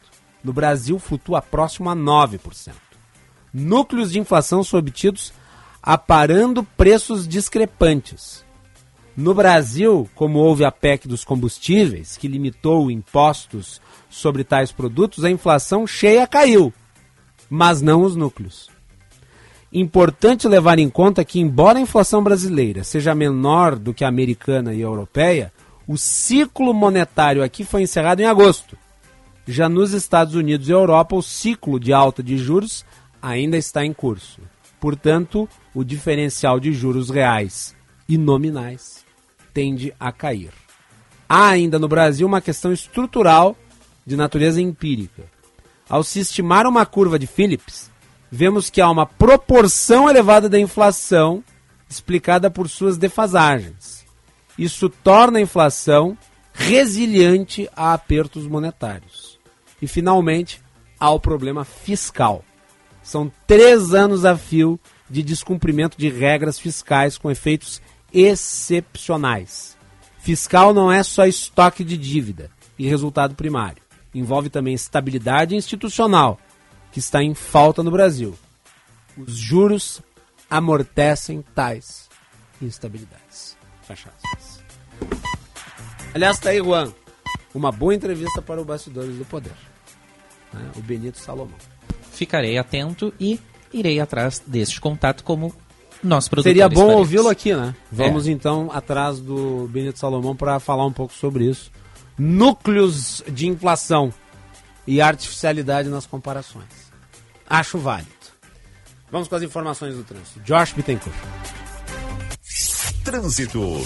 Speaker 1: No Brasil, flutua próximo a 9%. Núcleos de inflação são obtidos aparando preços discrepantes. No Brasil, como houve a PEC dos combustíveis, que limitou impostos sobre tais produtos, a inflação cheia caiu, mas não os núcleos. Importante levar em conta que, embora a inflação brasileira seja menor do que a americana e a europeia, o ciclo monetário aqui foi encerrado em agosto. Já nos Estados Unidos e Europa, o ciclo de alta de juros ainda está em curso. Portanto, o diferencial de juros reais e nominais tende a cair. Há ainda no Brasil uma questão estrutural de natureza empírica. Ao se estimar uma curva de Phillips, vemos que há uma proporção elevada da inflação explicada por suas defasagens. Isso torna a inflação resiliente a apertos monetários. E, finalmente, há o problema fiscal. São três anos a fio de descumprimento de regras fiscais com efeitos excepcionais. Fiscal não é só estoque de dívida e resultado primário. Envolve também estabilidade institucional, que está em falta no Brasil. Os juros amortecem tais instabilidades. Fecha. Aliás, está aí, Juan. Uma boa entrevista para o Bastidores do Poder. Né? O Benito Salomão
Speaker 5: ficarei atento e irei atrás deste contato como nosso produtor.
Speaker 1: Seria bom ouvi-lo aqui, né? Vamos é. então atrás do Benito Salomão para falar um pouco sobre isso. Núcleos de inflação e artificialidade nas comparações. Acho válido. Vamos com as informações do trânsito. Josh Bittencourt.
Speaker 6: Trânsito.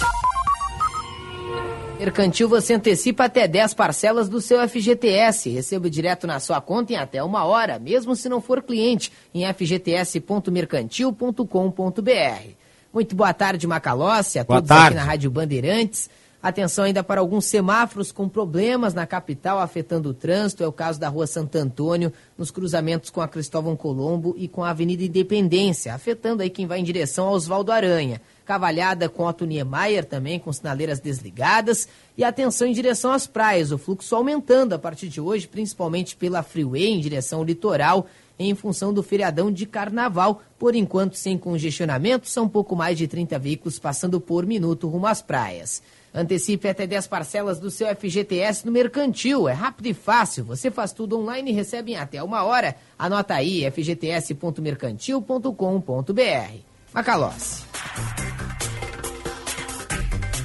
Speaker 7: Mercantil você antecipa até 10 parcelas do seu FGTS. Receba direto na sua conta em até uma hora, mesmo se não for cliente, em fgts.mercantil.com.br. Muito boa tarde, Macalossi, a boa todos tarde. aqui na Rádio Bandeirantes. Atenção ainda para alguns semáforos com problemas na capital afetando o trânsito. É o caso da Rua Santo Antônio, nos cruzamentos com a Cristóvão Colombo e com a Avenida Independência, afetando aí quem vai em direção ao Oswaldo Aranha. Cavalhada com Otto Niemeyer também, com sinaleiras desligadas. E atenção em direção às praias, o fluxo aumentando a partir de hoje, principalmente pela Freeway em direção ao litoral, em função do feriadão de carnaval. Por enquanto, sem congestionamento, são pouco mais de 30 veículos passando por minuto rumo às praias. Antecipe até 10 parcelas do seu FGTS no Mercantil. É rápido e fácil. Você faz tudo online e recebe em até uma hora. Anota aí, fgts.mercantil.com.br. Macalossi.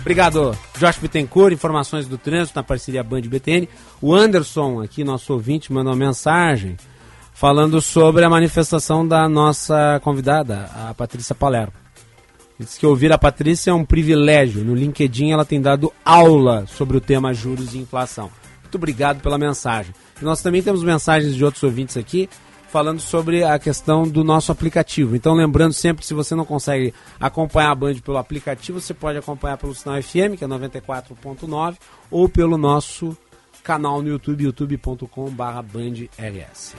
Speaker 1: Obrigado, Josh Bittencourt. Informações do trânsito na parceria Band BTN. O Anderson, aqui, nosso ouvinte, mandou uma mensagem falando sobre a manifestação da nossa convidada, a Patrícia Palermo. Diz que ouvir a Patrícia é um privilégio. No LinkedIn ela tem dado aula sobre o tema juros e inflação. Muito obrigado pela mensagem. Nós também temos mensagens de outros ouvintes aqui falando sobre a questão do nosso aplicativo. Então, lembrando sempre, se você não consegue acompanhar a Band pelo aplicativo, você pode acompanhar pelo sinal FM, que é 94.9, ou pelo nosso canal no YouTube, youtube.com/bandrs.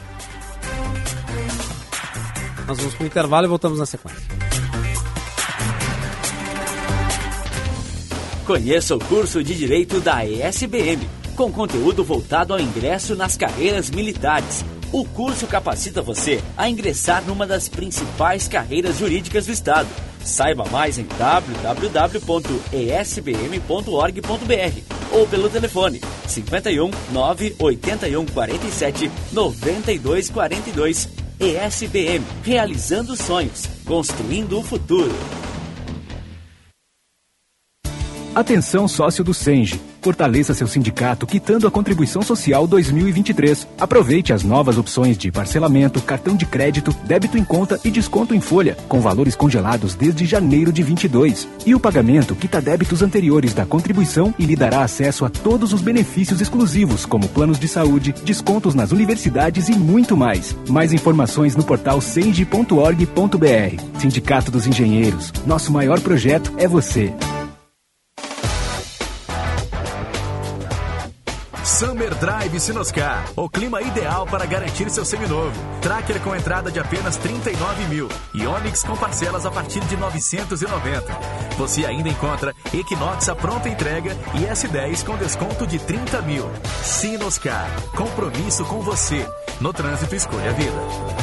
Speaker 1: Nós vamos para o intervalo e voltamos na sequência.
Speaker 6: Conheça o curso de Direito da ESBM, com conteúdo voltado ao ingresso nas carreiras militares. O curso capacita você a ingressar numa das principais carreiras jurídicas do Estado. Saiba mais em www.esbm.org.br ou pelo telefone 51 981 47 92 42. ESBM, realizando sonhos, construindo o futuro.
Speaker 8: Atenção sócio do Senge. Fortaleça seu sindicato quitando a contribuição social 2023. Aproveite as novas opções de parcelamento, cartão de crédito, débito em conta e desconto em folha, com valores congelados desde janeiro de 22. E o pagamento quita débitos anteriores da contribuição e lhe dará acesso a todos os benefícios exclusivos, como planos de saúde, descontos nas universidades e muito mais. Mais informações no portal senge.org.br. Sindicato dos Engenheiros. Nosso maior projeto é você.
Speaker 9: Summer Drive Sinoscar, o clima ideal para garantir seu seminovo. Tracker com entrada de apenas 39 mil e Onix com parcelas a partir de 990. Você ainda encontra Equinox a pronta entrega e S10 com desconto de 30 mil. Sinoscar, compromisso com você. No trânsito, escolha a vida.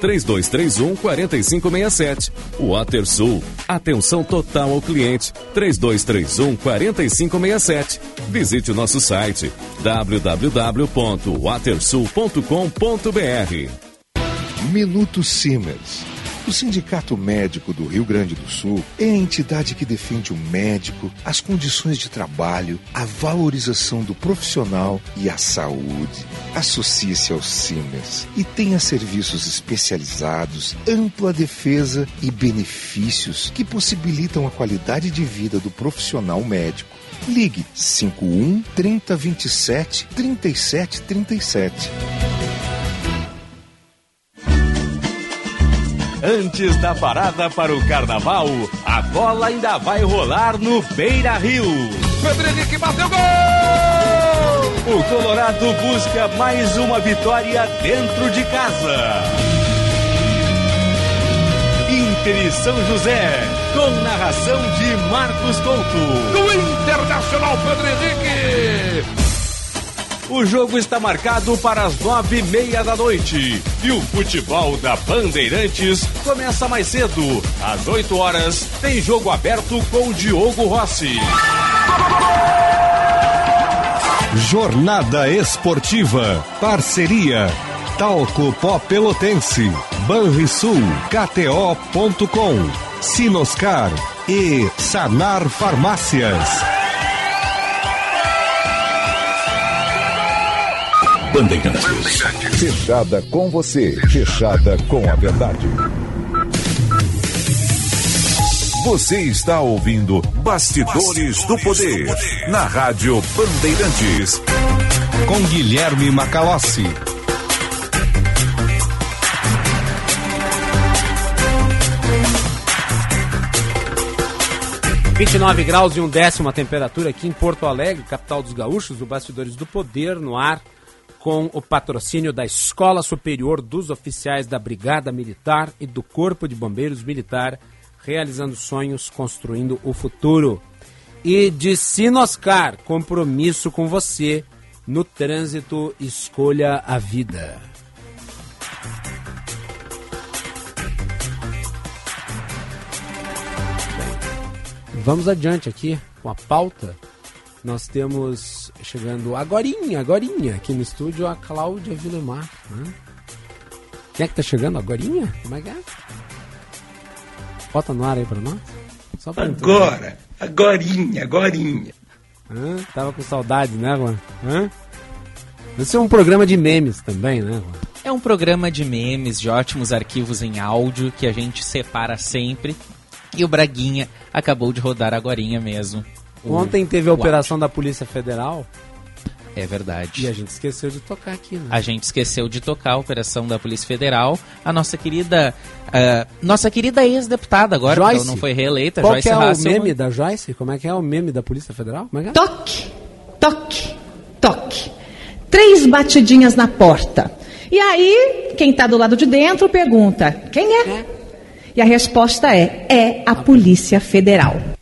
Speaker 10: 3231 4567. WaterSul. Atenção total ao cliente 3231 4567. Visite o nosso site www.watersul.com.br.
Speaker 11: Minuto Siemens. O Sindicato Médico do Rio Grande do Sul é a entidade que defende o médico, as condições de trabalho, a valorização do profissional e a saúde. Associe-se ao Siemens e tenha serviços especializados, ampla defesa e benefícios que possibilitam a qualidade de vida do profissional médico. Ligue 51 3027 3737.
Speaker 12: Antes da parada para o carnaval, a bola ainda vai rolar no Beira Rio.
Speaker 13: Pedro Henrique bateu gol!
Speaker 12: O Colorado busca mais uma vitória dentro de casa. Inter e São José, com narração de Marcos Couto.
Speaker 13: Do Internacional Pedro Henrique!
Speaker 12: O jogo está marcado para as nove e meia da noite. E o futebol da Bandeirantes começa mais cedo. Às oito horas, tem jogo aberto com Diogo Rossi.
Speaker 14: Jornada Esportiva. Parceria. Talco Pó Pelotense. Banrisul. KTO.com. Sinoscar. E Sanar Farmácias.
Speaker 15: Bandeirantes. Fechada com você, fechada com a verdade. Você está ouvindo Bastidores, do, Poder, na Rádio Bandeirantes.
Speaker 14: Com Guilherme Macalossi.
Speaker 1: Vinte e nove graus e um décimo a temperatura aqui em Porto Alegre, capital dos gaúchos, o Bastidores do Poder no ar com o patrocínio da Escola Superior dos Oficiais da Brigada Militar e do Corpo de Bombeiros Militar, realizando sonhos, construindo o futuro. E de Sinoscar, compromisso com você no trânsito, escolha a vida. Vamos adiante aqui com a pauta nós temos chegando agorinha, agorinha, aqui no estúdio, a Cláudia Vilemar. Né? Quem é que tá chegando? Agorinha? Como é que é? Bota no ar aí pra nós.
Speaker 16: Só pra Agora, agorinha, agorinha.
Speaker 1: Hã? Tava com saudade, né, mano? Hã? Esse é um programa de memes também, né?
Speaker 5: É um programa de memes, de ótimos arquivos em áudio que a gente separa sempre. E o Braguinha acabou de rodar agorinha mesmo.
Speaker 1: Ontem teve a operação da Polícia Federal.
Speaker 5: É verdade.
Speaker 1: E a gente esqueceu de tocar aqui, né?
Speaker 5: A gente esqueceu de tocar a operação da Polícia Federal. A nossa querida. Uh, nossa querida ex-deputada agora,
Speaker 1: Joyce.
Speaker 5: não foi reeleita,
Speaker 1: Qual
Speaker 5: Joyce
Speaker 1: que é
Speaker 5: Hasselman.
Speaker 1: o meme da Joyce? Como é que é o meme da Polícia Federal? Como é que é?
Speaker 17: Toque, toque, toque. Três batidinhas na porta. E aí, quem está do lado de dentro pergunta: quem é? E a resposta é: é a Polícia Federal.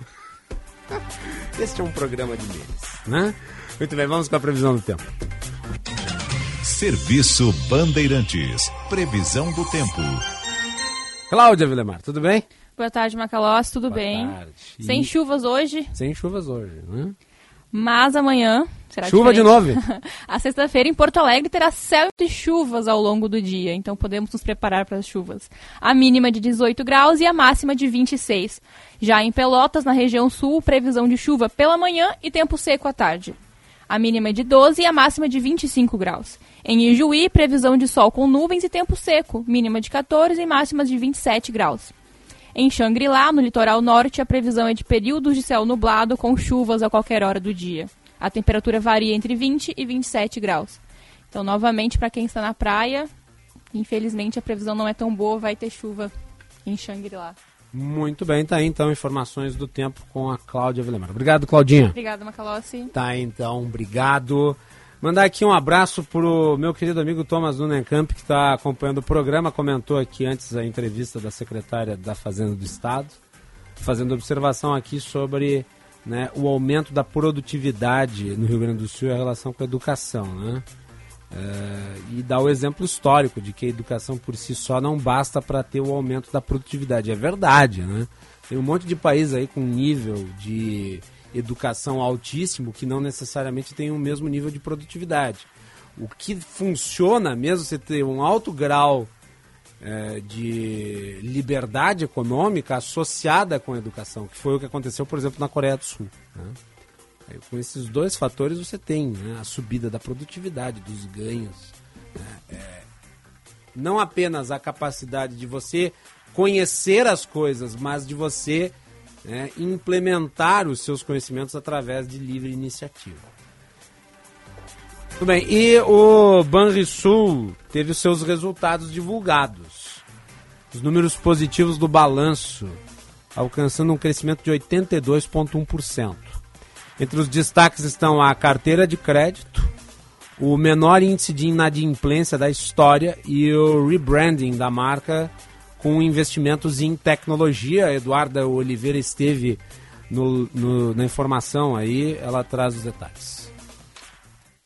Speaker 1: Este é um programa de memes, né? Muito bem, vamos com a previsão do tempo.
Speaker 14: Serviço Bandeirantes. Previsão do tempo.
Speaker 1: Cláudia Vilemar, tudo bem?
Speaker 18: Boa tarde, Macalós, tudo
Speaker 1: Boa
Speaker 18: bem?
Speaker 1: tarde.
Speaker 18: Sem
Speaker 1: E-
Speaker 18: chuvas hoje,
Speaker 1: Sem chuvas hoje, né?
Speaker 18: Mas amanhã será
Speaker 1: Chuva de
Speaker 18: diferente.
Speaker 1: novo? [LAUGHS]
Speaker 18: A sexta-feira em Porto Alegre terá céu de chuvas ao longo do dia, então podemos nos preparar para as chuvas. A mínima de 18 graus e a máxima de 26. Já em Pelotas, na região sul, previsão de chuva pela manhã e tempo seco à tarde. A mínima é de 12 e a máxima de 25 graus. Em Ijuí, previsão de sol com nuvens e tempo seco, mínima de 14 e máximas de 27 graus. Em Xangri-Lá, no litoral norte, a previsão é de períodos de céu nublado com chuvas a qualquer hora do dia. A temperatura varia entre 20 e 27 graus. Então, novamente, para quem está na praia, infelizmente a previsão não é tão boa, vai ter chuva em Xangri-Lá.
Speaker 1: Muito bem, tá aí então informações do tempo com a Cláudia Vilemar. Obrigado, Claudinha.
Speaker 18: Obrigada, Macalossi.
Speaker 1: Tá aí, então, obrigado. Mandar aqui um abraço pro meu querido amigo Thomas Nunenkamp, que está acompanhando o programa, comentou aqui antes a entrevista da secretária da Fazenda do Estado, fazendo observação aqui sobre né, o aumento da produtividade no Rio Grande do Sul em relação com a educação, né? É, e dá o exemplo histórico de que a educação por si só não basta para ter o aumento da produtividade. É verdade, né? Tem um monte de países aí com nível de educação altíssimo que não necessariamente tem o mesmo nível de produtividade. O que funciona mesmo você ter um alto grau é, de liberdade econômica associada com a educação, que foi o que aconteceu, por exemplo, na Coreia do Sul. né? Aí, com esses dois fatores você tem né, a subida da produtividade, dos ganhos. né, é, não apenas a capacidade de você conhecer as coisas, mas de você né, implementar os seus conhecimentos através de livre iniciativa. Tudo bem, e o Banrisul teve os seus resultados divulgados. Os números positivos do balanço, alcançando um crescimento de 82,1%. Entre os destaques estão a carteira de crédito, o menor índice de inadimplência da história e o rebranding da marca com investimentos em tecnologia. A Eduarda Oliveira esteve no- no- na informação aí, ela traz os detalhes.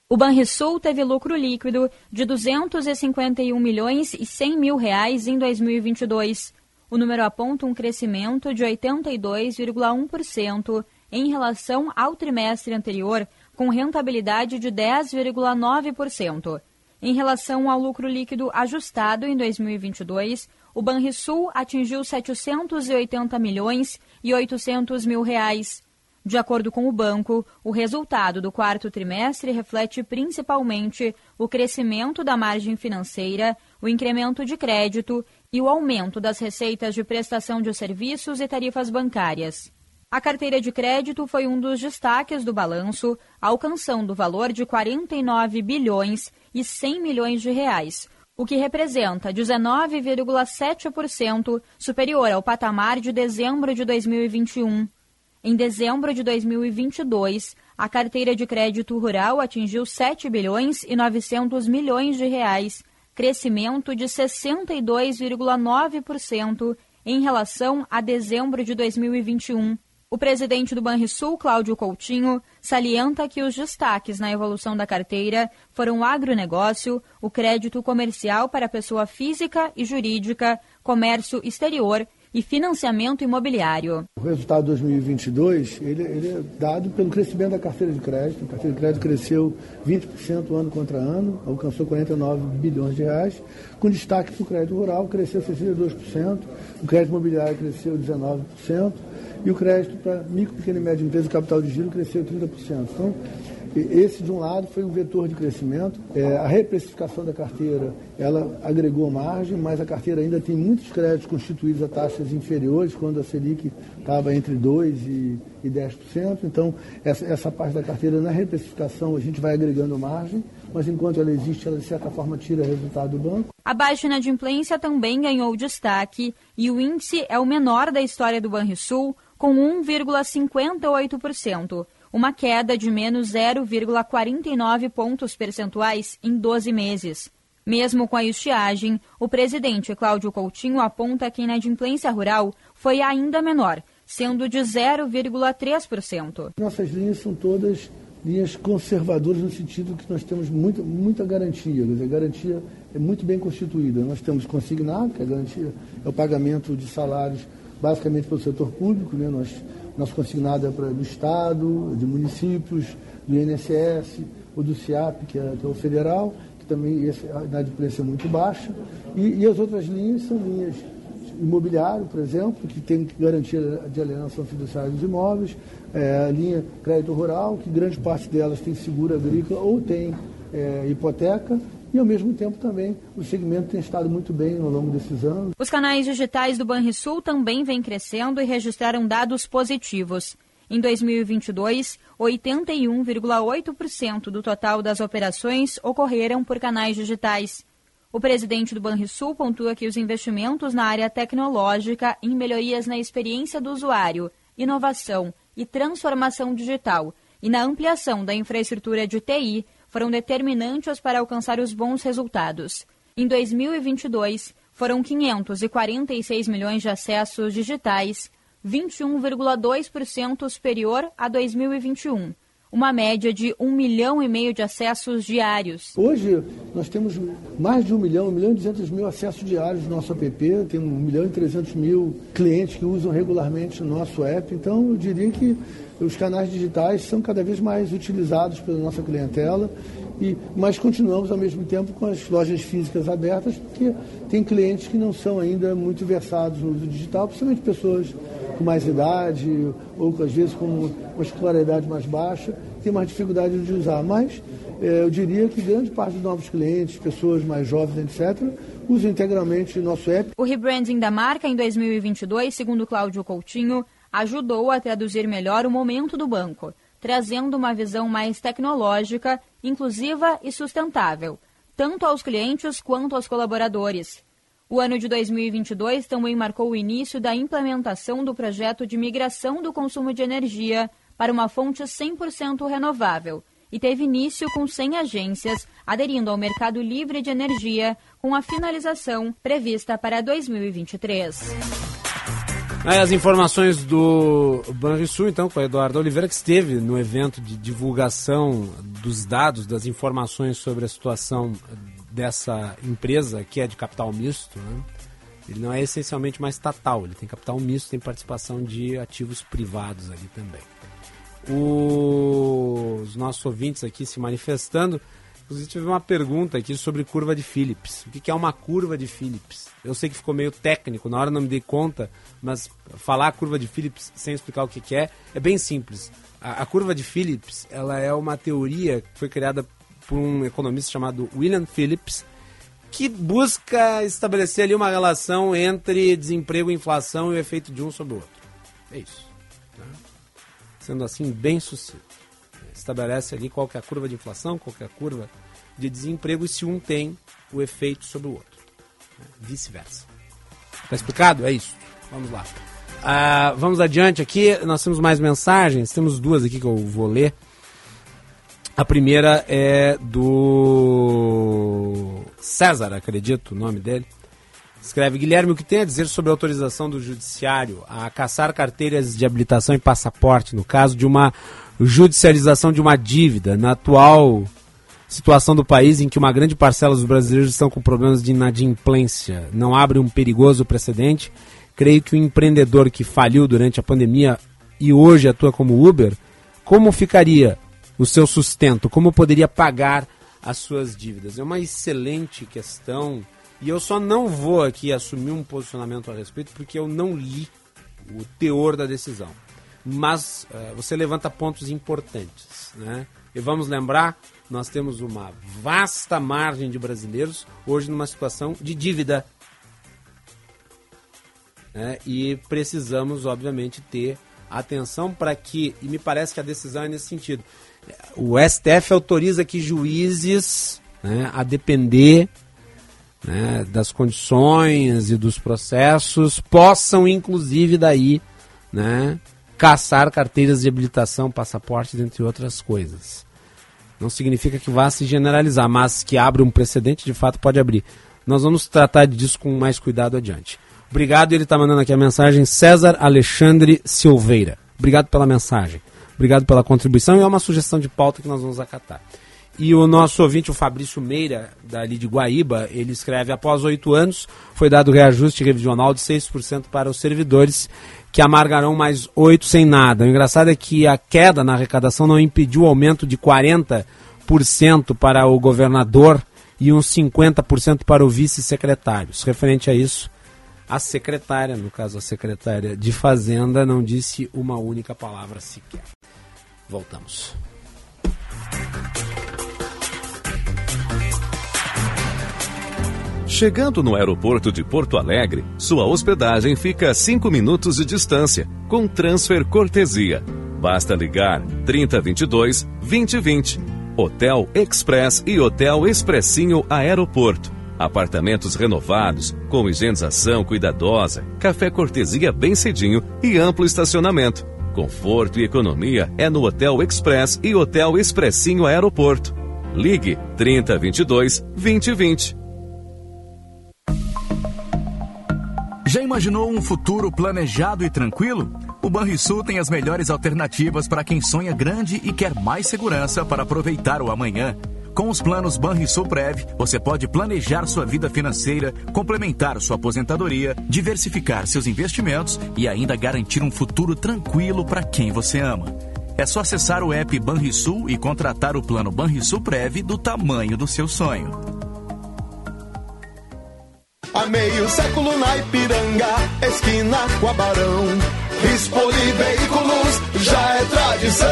Speaker 19: O Banrisul teve lucro líquido de 251 milhões e 100 mil reais em 2022. O número aponta um crescimento de 82,1% em relação ao trimestre anterior, com rentabilidade de 10,9%. Em relação ao lucro líquido ajustado em 2022, o Banrisul atingiu 780 milhões e 800 mil reais. De acordo com o banco, o resultado do quarto trimestre reflete principalmente o crescimento da margem financeira, o incremento de crédito e o aumento das receitas de prestação de serviços e tarifas bancárias. A carteira de crédito foi um dos destaques do balanço, alcançando o valor de 49 bilhões e 100 milhões de reais, o que representa 19,7% superior ao patamar de dezembro de 2021. Em dezembro de 2022, a carteira de crédito rural atingiu 7 bilhões e 900 milhões de reais, crescimento de 62,9% em relação a dezembro de 2021. O presidente do Banrisul, Cláudio Coutinho, salienta que os destaques na evolução da carteira foram o agronegócio, o crédito comercial para pessoa física e jurídica, comércio exterior e financiamento imobiliário.
Speaker 20: O resultado de 2022 ele, ele é dado pelo crescimento da carteira de crédito. A carteira de crédito cresceu 20% ano contra ano, alcançou 49 bilhões de reais, com destaque para o crédito rural, cresceu 62%, o crédito imobiliário cresceu 19% e o crédito para micro, pequena e média empresa capital de giro cresceu 30%. Então, Esse, de um lado, foi um vetor de crescimento. É, a reprecificação da carteira, ela agregou margem, mas a carteira ainda tem muitos créditos constituídos a taxas inferiores, quando a Selic estava entre 2% e, e 10%. Então, essa, essa parte da carteira, na reprecificação, a gente vai agregando margem, mas enquanto ela existe, ela, de certa forma, tira resultado do banco.
Speaker 19: A baixa inadimplência também ganhou destaque e o índice é o menor da história do Banrisul, com 1,58%, uma queda de menos 0,49 pontos percentuais em 12 meses. Mesmo com a estiagem, o presidente Cláudio Coutinho aponta que a inadimplência rural foi ainda menor, sendo de 0,3%.
Speaker 20: Nossas linhas são todas linhas conservadoras no sentido que nós temos muita, garantia. a garantia é muito bem constituída. Nós temos consignado, que a garantia é o pagamento de salários basicamente pelo setor público, né? Nós, nosso consignado é para do Estado, de municípios, do INSS, ou do CIAP, que é, que é o federal, que também a inadimplência é muito baixa. E, e as outras linhas são linhas imobiliário, por exemplo, que tem garantia de alienação fiduciária dos imóveis, é, a linha crédito rural, que grande parte delas tem seguro agrícola ou tem é, hipoteca, e ao mesmo tempo também o segmento tem estado muito bem ao longo desses anos.
Speaker 19: Os canais digitais do Banrisul também vêm crescendo e registraram dados positivos. Em 2022, 81,8% do total das operações ocorreram por canais digitais. O presidente do Banrisul pontua que os investimentos na área tecnológica em melhorias na experiência do usuário, inovação e transformação digital e na ampliação da infraestrutura de TI foram determinantes para alcançar os bons resultados. Em 2022, foram 546 milhões de acessos digitais, 21,2% superior a 2021 uma média de um milhão e meio de acessos diários.
Speaker 20: Hoje nós temos mais de um milhão, um milhão e duzentos mil acessos diários no nosso app, tem um milhão e trezentos mil clientes que usam regularmente o nosso app, então eu diria que os canais digitais são cada vez mais utilizados pela nossa clientela, e, mas continuamos ao mesmo tempo com as lojas físicas abertas, porque tem clientes que não são ainda muito versados no uso digital, principalmente pessoas com mais idade, ou às vezes com uma escolaridade mais baixa, tem mais dificuldade de usar. Mas eh, eu diria que grande parte dos novos clientes, pessoas mais jovens, etc., usam integralmente o nosso app.
Speaker 19: O rebranding da marca em 2022, segundo Cláudio Coutinho, ajudou a traduzir melhor o momento do banco, trazendo uma visão mais tecnológica, inclusiva e sustentável, tanto aos clientes quanto aos colaboradores. O ano de 2022 também marcou o início da implementação do projeto de migração do consumo de energia para uma fonte 100% renovável e teve início com 100 agências aderindo ao mercado livre de energia, com a finalização prevista para 2023.
Speaker 1: Aí as informações do Banrisul, então, com o Eduardo Oliveira, que esteve no evento de divulgação dos dados, das informações sobre a situação dessa empresa, que é de capital misto. Né? Ele não é essencialmente mais estatal, ele tem capital misto, tem participação de ativos privados ali também. Os nossos ouvintes aqui se manifestando. Inclusive, tive uma pergunta aqui sobre curva de Phillips. O que é uma curva de Phillips? Eu sei que ficou meio técnico, na hora não me dei conta, mas falar curva de Phillips sem explicar o que é, é bem simples. A, a curva de Phillips ela é uma teoria que foi criada por um economista chamado William Phillips, que busca estabelecer ali uma relação entre desemprego, inflação e o efeito de um sobre o outro. É isso. Né? Sendo assim, bem sucinto estabelece ali qual é a curva de inflação, qual é a curva de desemprego e se um tem o efeito sobre o outro. Né? Vice-versa. Está explicado? É isso. Vamos lá. Ah, vamos adiante aqui. Nós temos mais mensagens. Temos duas aqui que eu vou ler. A primeira é do César, acredito, o nome dele. Escreve Guilherme, o que tem a dizer sobre a autorização do judiciário a caçar carteiras de habilitação e passaporte no caso de uma judicialização de uma dívida na atual situação do país em que uma grande parcela dos brasileiros estão com problemas de inadimplência. Não abre um perigoso precedente? Creio que o empreendedor que faliu durante a pandemia e hoje atua como Uber, como ficaria o seu sustento? Como poderia pagar as suas dívidas? É uma excelente questão e eu só não vou aqui assumir um posicionamento a respeito porque eu não li o teor da decisão. Mas uh, você levanta pontos importantes. Né? E vamos lembrar, nós temos uma vasta margem de brasileiros hoje numa situação de dívida. Né? E precisamos, obviamente, ter atenção para que, e me parece que a decisão é nesse sentido, o STF autoriza que juízes, né, a depender né, das condições e dos processos, possam, inclusive, daí, né, caçar carteiras de habilitação, passaportes, entre outras coisas. Não significa que vá se generalizar, mas que abre um precedente, de fato pode abrir. Nós vamos tratar disso com mais cuidado adiante. Obrigado, ele está mandando aqui a mensagem César Alexandre Silveira. Obrigado pela mensagem. Obrigado pela contribuição e é uma sugestão de pauta que nós vamos acatar. E o nosso ouvinte, o Fabrício Meira, dali de Guaíba, ele escreve: após oito anos, foi dado reajuste regional de 6% para os servidores, que amargarão mais oito sem nada. O engraçado é que a queda na arrecadação não impediu o aumento de 40% para o governador e uns 50% para o vice-secretário. Referente a isso, a secretária, no caso a secretária de Fazenda, não disse uma única palavra sequer. Voltamos.
Speaker 10: Chegando no aeroporto de Porto Alegre, sua hospedagem fica a 5 minutos de distância, com transfer cortesia. Basta ligar 3022 2020. Hotel Express e Hotel Expressinho Aeroporto. Apartamentos renovados, com higienização cuidadosa, café cortesia bem cedinho e amplo estacionamento. Conforto e economia é no Hotel Express e Hotel Expressinho Aeroporto. Ligue 3022 2020.
Speaker 9: Já imaginou um futuro planejado e tranquilo? O Banrisul tem as melhores alternativas para quem sonha grande e quer mais segurança para aproveitar o amanhã. Com os planos Banrisul Prev, você pode planejar sua vida financeira, complementar sua aposentadoria, diversificar seus investimentos e ainda garantir um futuro tranquilo para quem você ama. É só acessar o app Banrisul e contratar o plano Banrisul Prev do tamanho do seu sonho.
Speaker 21: Há meio século na Ipiranga, esquina com a Barão. Expoli Veículos já é tradição.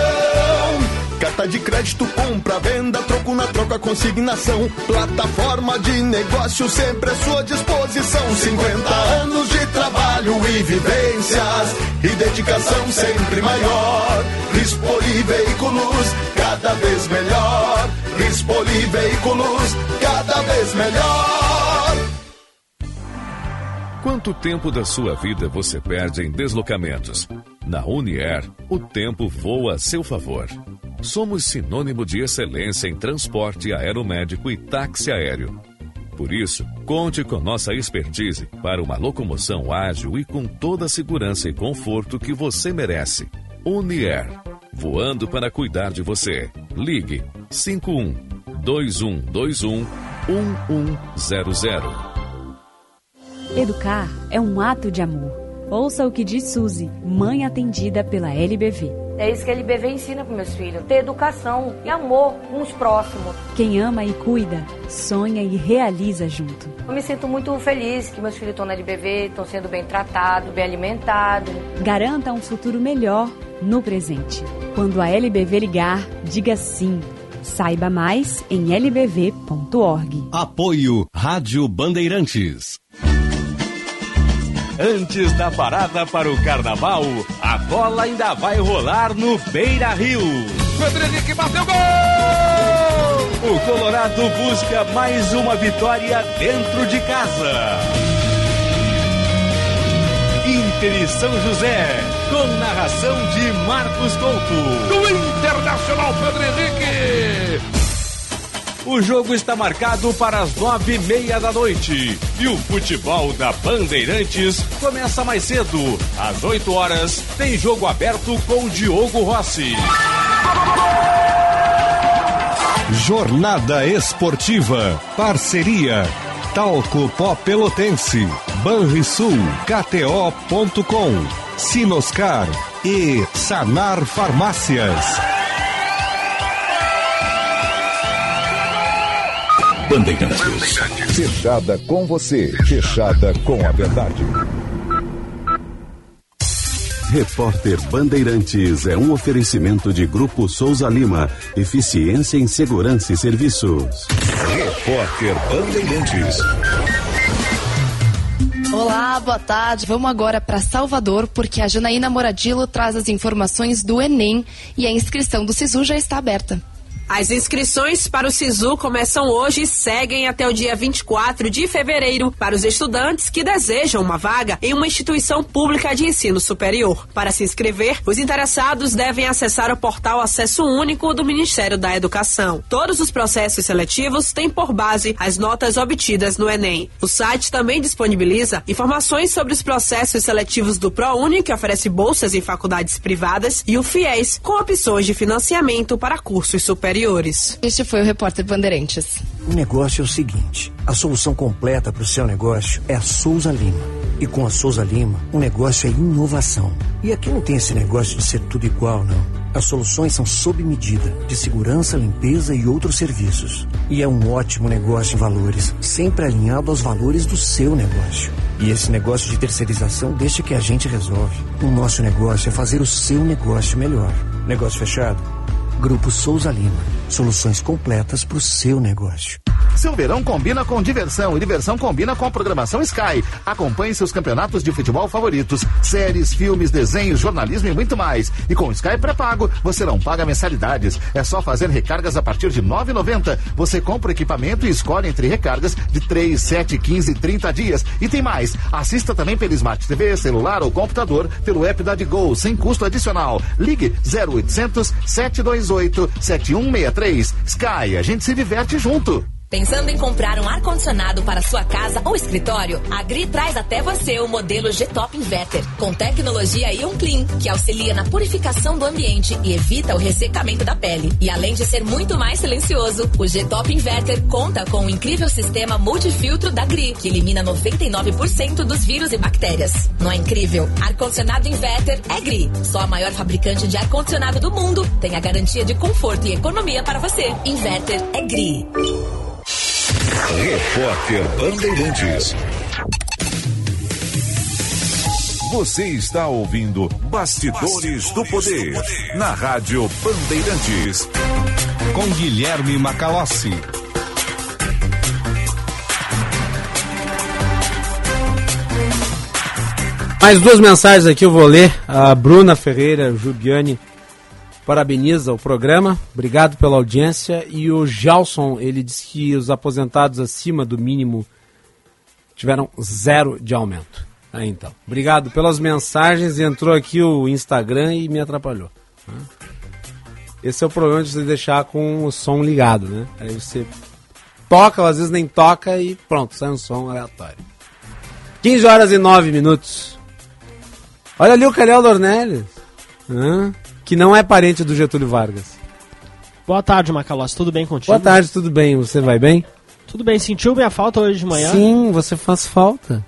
Speaker 21: Carta de crédito, compra, venda, troco na troca, consignação. Plataforma de negócio sempre à sua disposição. 50 anos de trabalho e vivências e dedicação sempre maior. Expoli Veículos, cada vez melhor. Expoli Veículos, cada vez melhor.
Speaker 10: Quanto tempo da sua vida você perde em deslocamentos? Na Unier, o tempo voa a seu favor. Somos sinônimo de excelência em transporte aeromédico e táxi aéreo. Por isso, conte com nossa expertise para uma locomoção ágil e com toda a segurança e conforto que você merece. Unier, voando para cuidar de você. Ligue 51 2121 1100.
Speaker 22: Educar é um ato de amor. Ouça o que diz Suzy, mãe atendida pela LBV.
Speaker 23: É isso que a LBV ensina para meus filhos: ter educação e amor com os próximos.
Speaker 22: Quem ama e cuida, sonha e realiza junto.
Speaker 23: Eu me sinto muito feliz que meus filhos estão na LBV, estão sendo bem tratados, bem alimentados.
Speaker 22: Garanta um futuro melhor no presente. Quando a LBV ligar, diga sim. Saiba mais em lbv.org.
Speaker 12: Apoio Rádio Bandeirantes. Antes da parada para o carnaval, a bola ainda vai rolar no Beira Rio.
Speaker 13: Pedro bateu gol!
Speaker 12: O Colorado busca mais uma vitória dentro de casa. Inter e São José, com narração de Marcos Couto.
Speaker 13: Do Internacional Pedro Henrique.
Speaker 12: O jogo está marcado para as nove e meia da noite. E o futebol da Bandeirantes começa mais cedo. Às oito horas, tem jogo aberto com Diogo Rossi.
Speaker 14: Jornada Esportiva. Parceria. Talco Pó Pelotense. Banrisul. KTO.com. Sinoscar. E Sanar Farmácias.
Speaker 15: Bandeirantes. Fechada com você. Fechada com a verdade.
Speaker 24: Repórter Bandeirantes é um oferecimento de Grupo Souza Lima. Eficiência em Segurança e Serviços.
Speaker 14: Repórter Bandeirantes.
Speaker 25: Olá, boa tarde. Vamos agora para Salvador, porque a Janaína Moradilo traz as informações do Enem e a inscrição do SISU já está aberta.
Speaker 26: As inscrições para o SISU começam hoje e seguem até o dia 24 de fevereiro para os estudantes que desejam uma vaga em uma instituição pública de ensino superior. Para se inscrever, os interessados devem acessar o portal Acesso Único do Ministério da Educação. Todos os processos seletivos têm por base as notas obtidas no Enem. O site também disponibiliza informações sobre os processos seletivos do ProUni, que oferece bolsas em faculdades privadas, e o FIES, com opções de financiamento para cursos superiores
Speaker 25: Este foi o repórter Bandeirantes.
Speaker 27: O negócio é o seguinte: a solução completa para o seu negócio é a Souza Lima. E com a Souza Lima, o negócio é inovação. E aqui não tem esse negócio de ser tudo igual, não. As soluções são sob medida, de segurança, limpeza e outros serviços. E é um ótimo negócio em valores, sempre alinhado aos valores do seu negócio. E esse negócio de terceirização deixa que a gente resolve. O nosso negócio é fazer o seu negócio melhor. Negócio fechado? Grupo Souza Lima. Soluções completas para o seu negócio.
Speaker 28: Seu verão combina com diversão e diversão combina com a programação Sky. Acompanhe seus campeonatos de futebol favoritos, séries, filmes, desenhos, jornalismo e muito mais. E com Sky pré-pago, você não paga mensalidades. É só fazer recargas a partir de R$ 9,90. Você compra o equipamento e escolhe entre recargas de 3, 7, 15 e 30 dias. E tem mais. Assista também pelo Smart TV, celular ou computador pelo app da Go, sem custo adicional. Ligue 0800 728 7163. Sky, a gente se diverte junto.
Speaker 29: Pensando em comprar um ar-condicionado para sua casa ou escritório? A Gri traz até você o modelo G-Top Inverter, com tecnologia Ion Clean, que auxilia na purificação do ambiente e evita o ressecamento da pele. E além de ser muito mais silencioso, o G-Top Inverter conta com o incrível sistema multifiltro da Gri, que elimina 99% dos vírus e bactérias. Não é incrível? Ar-condicionado Inverter é Gri. Só a maior fabricante de ar-condicionado do mundo tem a garantia de conforto e economia para você. Inverter é Gri.
Speaker 14: Repórter Bandeirantes. Você está ouvindo Bastidores, Bastidores do, poder, do Poder na Rádio Bandeirantes. Com Guilherme Macalossi.
Speaker 1: Mais duas mensagens aqui eu vou ler. A Bruna Ferreira Jubiani parabeniza o programa, obrigado pela audiência. E o Gelson, ele diz que os aposentados acima do mínimo tiveram zero de aumento. Aí então, obrigado pelas mensagens. Entrou aqui o Instagram e me atrapalhou. Esse é o problema de você deixar com o som ligado, né? Aí você toca, às vezes nem toca e pronto, sai um som aleatório. 15 horas e 9 minutos. Olha ali o Calhau Dornelles. Hã? Que não é parente do Getúlio Vargas.
Speaker 30: Boa tarde, Macalossi. Tudo bem contigo?
Speaker 1: Boa tarde, tudo bem? Você vai bem?
Speaker 30: Tudo bem. Sentiu minha falta hoje de manhã?
Speaker 1: Sim, você faz falta.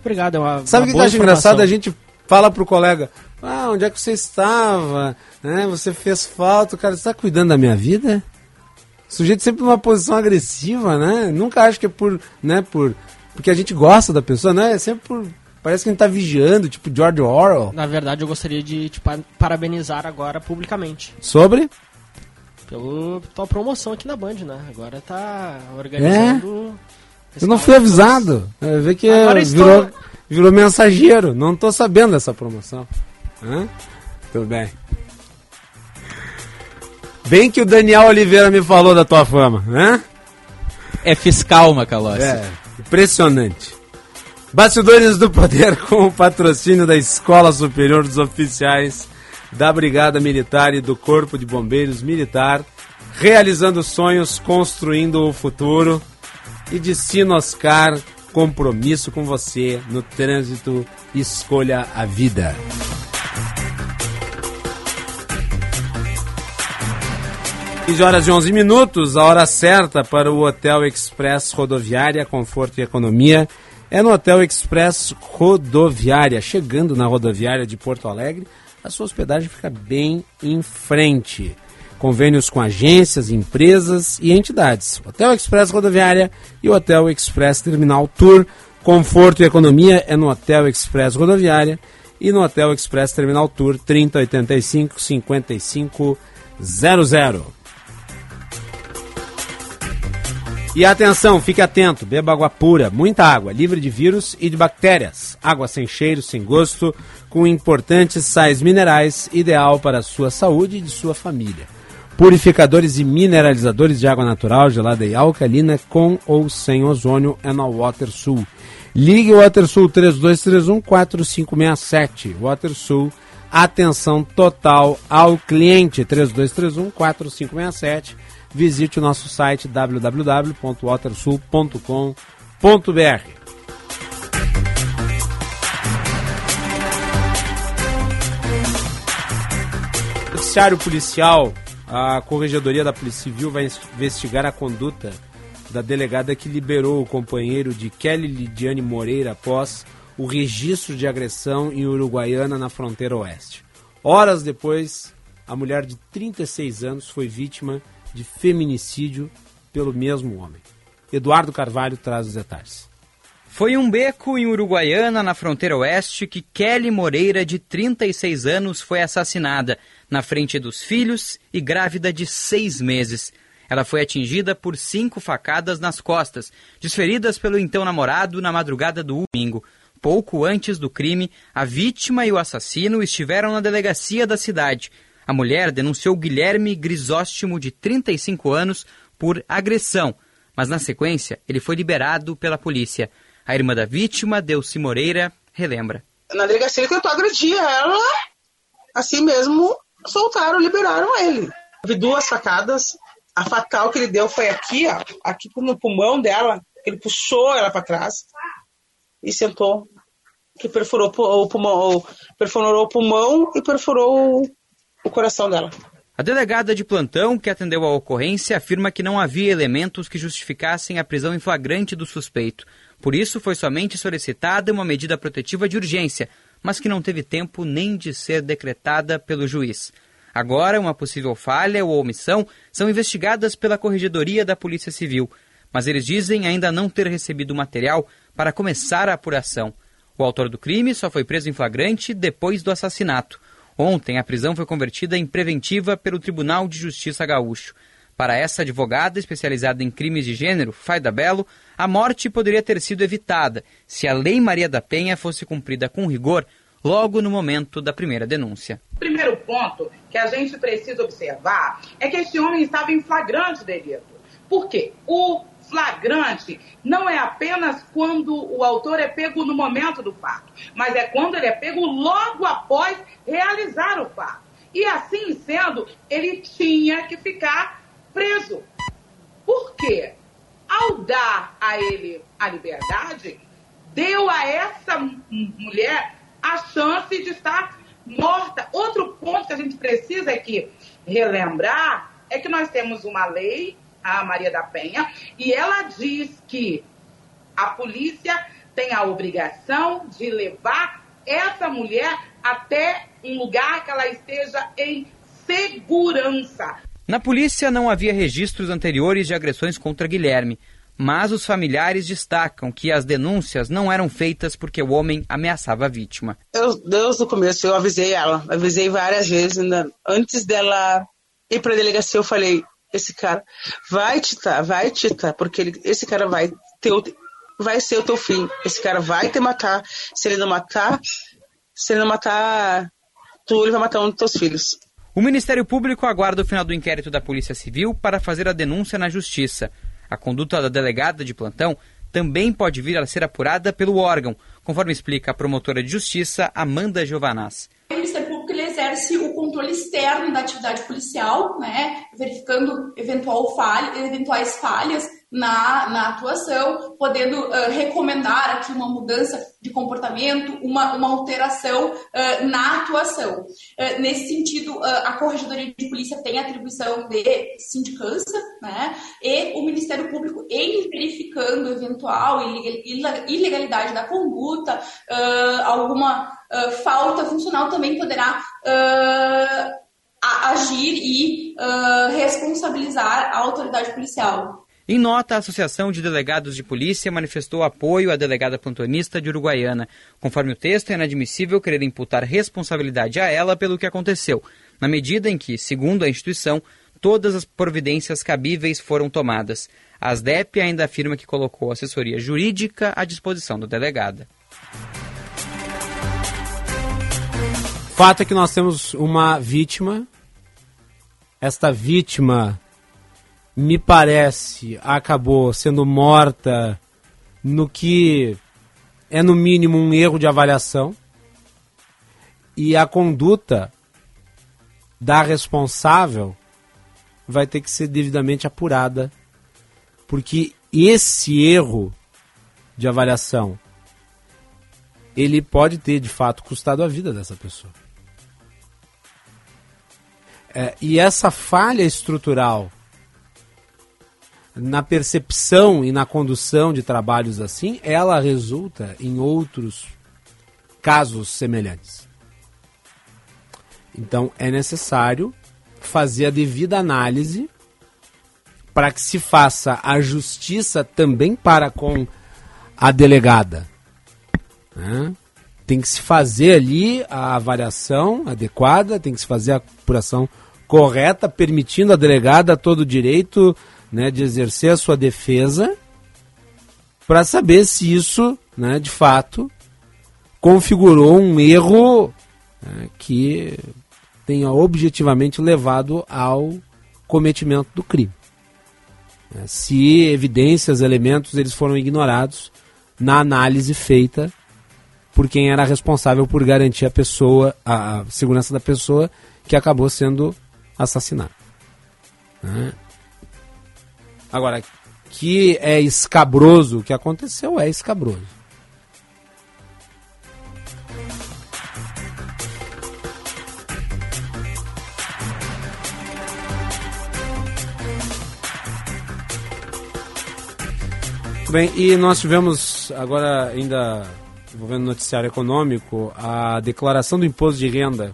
Speaker 30: Obrigado, é uma
Speaker 1: Sabe
Speaker 30: o
Speaker 1: que eu acho engraçado? A gente fala pro colega, ah, onde é que você estava? Né? Você fez falta, o cara está cuidando da minha vida? O sujeito sempre numa posição agressiva, né? Nunca acho que é por, né, por porque a gente gosta da pessoa, né? É sempre por Parece que a gente tá vigiando, tipo George Orwell.
Speaker 30: Na verdade, eu gostaria de te parabenizar agora publicamente.
Speaker 1: Sobre?
Speaker 30: Pela tua promoção aqui na Band, né? Agora tá organizando.
Speaker 1: É? Eu não fui avisado. É, vê que agora virou, estou... virou mensageiro. Não tô sabendo dessa promoção. Hã? Tudo bem. Bem que o Daniel Oliveira me falou da tua fama, né?
Speaker 5: É fiscal, Macalossi.
Speaker 1: É, impressionante. Bastidores do Poder [LAUGHS] com o patrocínio da Escola Superior dos Oficiais da Brigada Militar e do Corpo de Bombeiros Militar, realizando sonhos, construindo o futuro. E de Sinoscar, compromisso com você no trânsito, escolha a vida. Quinze horas e 11 minutos, a hora certa para o Hotel Express Rodoviária, Conforto e Economia é no Hotel Express Rodoviária. Chegando na rodoviária de Porto Alegre, a sua hospedagem fica bem em frente. Convênios com agências, empresas e entidades. Hotel Express Rodoviária e Hotel Express Terminal Tour. Conforto e economia é no Hotel Express Rodoviária. e no Hotel Express Terminal Tour 3085 5500. E atenção, fique atento, beba água pura, muita água, livre de vírus e de bactérias. Água sem cheiro, sem gosto, com importantes sais minerais, ideal para a sua saúde e de sua família. Purificadores e mineralizadores de água natural, gelada e alcalina, com ou sem ozônio, é na WaterSul. Ligue o WaterSul 3231 4567. WaterSul, atenção total ao cliente 3231 4567 visite o nosso site www.watersul.com.br. Noticiário policial, a Corregedoria da Polícia Civil vai investigar a conduta da delegada que liberou o companheiro de Kelly Lidiane Moreira após o registro de agressão em Uruguaiana na fronteira oeste. Horas depois, a mulher de 36 anos foi vítima de feminicídio pelo mesmo homem. Eduardo Carvalho traz os detalhes.
Speaker 31: Foi um beco em Uruguaiana, na fronteira oeste, que Kelly Moreira, de 36 anos, foi assassinada, na frente dos filhos e grávida de seis meses. Ela foi atingida por cinco facadas nas costas, desferidas pelo então namorado na madrugada do domingo. Pouco antes do crime, a vítima e o assassino estiveram na delegacia da cidade. A mulher denunciou Guilherme Grisóstimo, de 35 anos, por agressão, mas na sequência ele foi liberado pela polícia. A irmã da vítima, Delci Moreira, relembra.
Speaker 32: Na delegacia ele tentou agredir ela, assim mesmo soltaram, liberaram ele. Vi duas facadas, a fatal que ele deu foi aqui, ó, aqui no pulmão dela, ele puxou ela para trás e sentou, que perfurou o pulmão, perfurou o pulmão e perfurou o coração dela.
Speaker 31: A delegada de plantão que atendeu a ocorrência afirma que não havia elementos que justificassem a prisão em flagrante do suspeito. Por isso, foi somente solicitada uma medida protetiva de urgência, mas que não teve tempo nem de ser decretada pelo juiz. Agora, uma possível falha ou omissão são investigadas pela Corregedoria da Polícia Civil, mas eles dizem ainda não ter recebido material para começar a apuração. O autor do crime só foi preso em flagrante depois do assassinato. Ontem, a prisão foi convertida em preventiva pelo Tribunal de Justiça Gaúcho. Para essa advogada especializada em crimes de gênero, Faida Belo, a morte poderia ter sido evitada se a Lei Maria da Penha fosse cumprida com rigor logo no momento da primeira denúncia.
Speaker 33: O primeiro ponto que a gente precisa observar é que este homem estava em flagrante delito. Por quê? O flagrante não é apenas quando o autor é pego no momento do fato, mas é quando ele é pego logo após realizar o fato. E assim sendo, ele tinha que ficar preso. Por quê? Ao dar a ele a liberdade, deu a essa mulher a chance de estar morta. Outro ponto que a gente precisa aqui relembrar é que nós temos uma lei a Maria da Penha, e ela diz que a polícia tem a obrigação de levar essa mulher até um lugar que ela esteja em segurança.
Speaker 31: Na polícia não havia registros anteriores de agressões contra Guilherme, mas os familiares destacam que as denúncias não eram feitas porque o homem ameaçava a vítima.
Speaker 32: Eu, desde o começo eu avisei ela, avisei várias vezes, antes dela ir para a delegacia eu falei, esse cara vai te tá, vai te tá, porque ele, esse cara vai ter o, vai ser o teu fim. Esse cara vai te matar. Se ele não matar, se ele não matar tu, ele vai matar um dos teus filhos.
Speaker 31: O Ministério Público aguarda o final do inquérito da Polícia Civil para fazer a denúncia na Justiça. A conduta da delegada de plantão também pode vir a ser apurada pelo órgão, conforme explica a promotora de justiça Amanda Giovanaz.
Speaker 34: O Ministério Público ele exerce o controle externo da atividade policial, né, verificando eventual falha, eventuais falhas na, na atuação, podendo uh, recomendar aqui uma mudança de comportamento, uma, uma alteração uh, na atuação. Uh, nesse sentido, a Corregedoria de Polícia tem atribuição de sindicância, né? E o Ministério Público, em verificando eventual ilegalidade da conduta, alguma falta funcional, também poderá agir e responsabilizar a autoridade policial.
Speaker 31: Em nota, a Associação de Delegados de Polícia manifestou apoio à delegada plantonista de Uruguaiana. Conforme o texto, é inadmissível querer imputar responsabilidade a ela pelo que aconteceu, na medida em que, segundo a instituição, todas as providências cabíveis foram tomadas. A ASDEP ainda afirma que colocou assessoria jurídica à disposição da delegada.
Speaker 1: Fato é que nós temos uma vítima. Esta vítima me parece, acabou sendo morta no que é no mínimo um erro de avaliação e a conduta da responsável vai ter que ser devidamente apurada, porque esse erro de avaliação ele pode ter de fato custado a vida dessa pessoa. É, e essa falha estrutural na percepção e na condução de trabalhos assim, ela resulta em outros casos semelhantes. Então é necessário fazer a devida análise para que se faça a justiça também para com a delegada. Né? Tem que se fazer ali a avaliação adequada, tem que se fazer a apuração correta, permitindo à delegada todo o direito né, de exercer a sua defesa para saber se isso, né, de fato, configurou um erro né, que tenha objetivamente levado ao cometimento do crime. É, se evidências, elementos, eles foram ignorados na análise feita por quem era responsável por garantir a pessoa, a segurança da pessoa que acabou sendo assassinada. Né? Agora, que é escabroso o que aconteceu, é escabroso. Bem, e nós tivemos agora ainda envolvendo noticiário econômico a declaração do imposto de renda.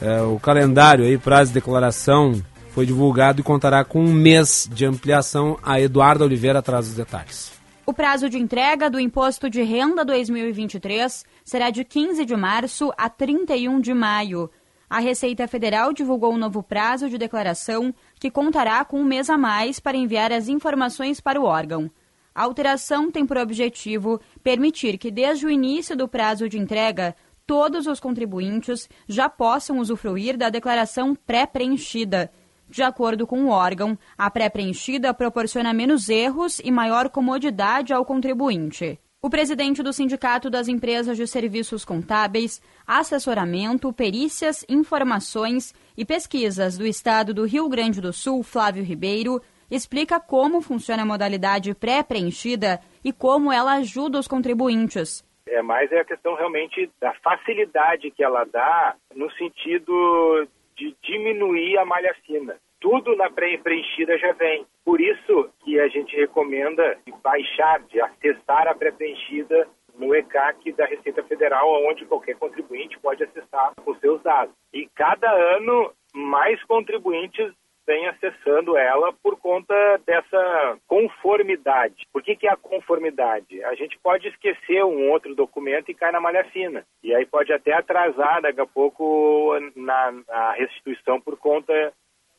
Speaker 1: É, o calendário aí, prazo de declaração foi divulgado e contará com um mês de ampliação. A Eduarda Oliveira traz os detalhes.
Speaker 19: O prazo de entrega do Imposto de Renda 2023 será de 15 de março a 31 de maio. A Receita Federal divulgou um novo prazo de declaração que contará com um mês a mais para enviar as informações para o órgão. A alteração tem por objetivo permitir que, desde o início do prazo de entrega, todos os contribuintes já possam usufruir da declaração pré-preenchida de acordo com o órgão, a pré-preenchida proporciona menos erros e maior comodidade ao contribuinte. O presidente do Sindicato das Empresas de Serviços Contábeis, Assessoramento, Perícias, Informações e Pesquisas do Estado do Rio Grande do Sul, Flávio Ribeiro, explica como funciona a modalidade pré-preenchida e como ela ajuda os contribuintes.
Speaker 35: É mais é a questão realmente da facilidade que ela dá no sentido de diminuir a malha fina. Tudo na pré-preenchida já vem. Por isso que a gente recomenda baixar, de acessar a pré-preenchida no ECAC da Receita Federal, onde qualquer contribuinte pode acessar os seus dados. E cada ano, mais contribuintes vem acessando ela por conta dessa conformidade. Por que, que é a conformidade? A gente pode esquecer um outro documento e cai na malha fina. E aí pode até atrasar daqui a pouco na, na restituição por conta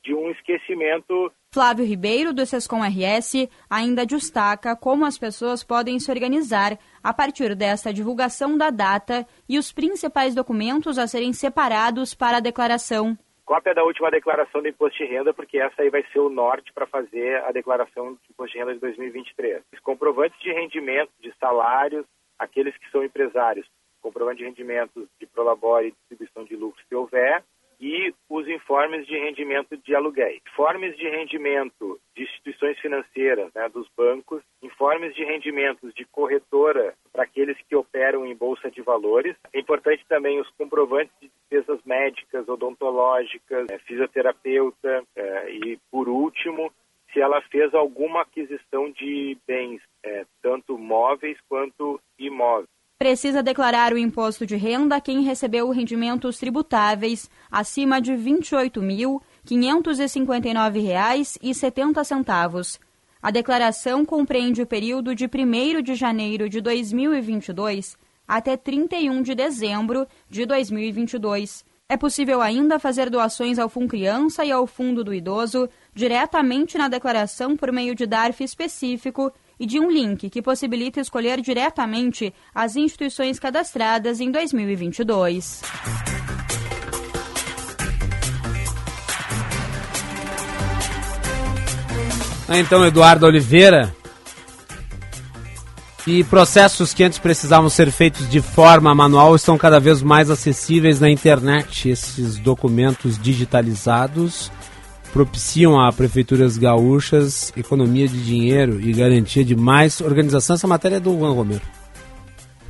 Speaker 35: de um esquecimento.
Speaker 19: Flávio Ribeiro, do Sescom RS, ainda destaca como as pessoas podem se organizar a partir dessa divulgação da data e os principais documentos a serem separados para a declaração
Speaker 35: cópia da última declaração do imposto de renda, porque essa aí vai ser o norte para fazer a declaração do imposto de renda de 2023. Os comprovantes de rendimento de salários, aqueles que são empresários, comprovante de rendimentos de prolabore e distribuição de lucros se houver, e os informes de rendimento de aluguéis. Informes de rendimento de instituições financeiras, né, dos bancos, informes de rendimentos de corretora para aqueles que operam em bolsa de valores. É importante também os comprovantes de despesas médicas, odontológicas, é, fisioterapeuta é, e, por último, se ela fez alguma aquisição de bens, é, tanto móveis quanto imóveis.
Speaker 19: Precisa declarar o imposto de renda quem recebeu rendimentos tributáveis acima de R$ 28.559,70. A declaração compreende o período de 1 de janeiro de 2022 até 31 de dezembro de 2022. É possível ainda fazer doações ao Fundo Criança e ao Fundo do Idoso diretamente na declaração por meio de DARF específico e de um link que possibilita escolher diretamente as instituições cadastradas em 2022.
Speaker 1: Ah, então, Eduardo Oliveira. E processos que antes precisavam ser feitos de forma manual estão cada vez mais acessíveis na internet. Esses documentos digitalizados propiciam a prefeituras gaúchas economia de dinheiro e garantia de mais organização. Essa matéria é do Juan Romero.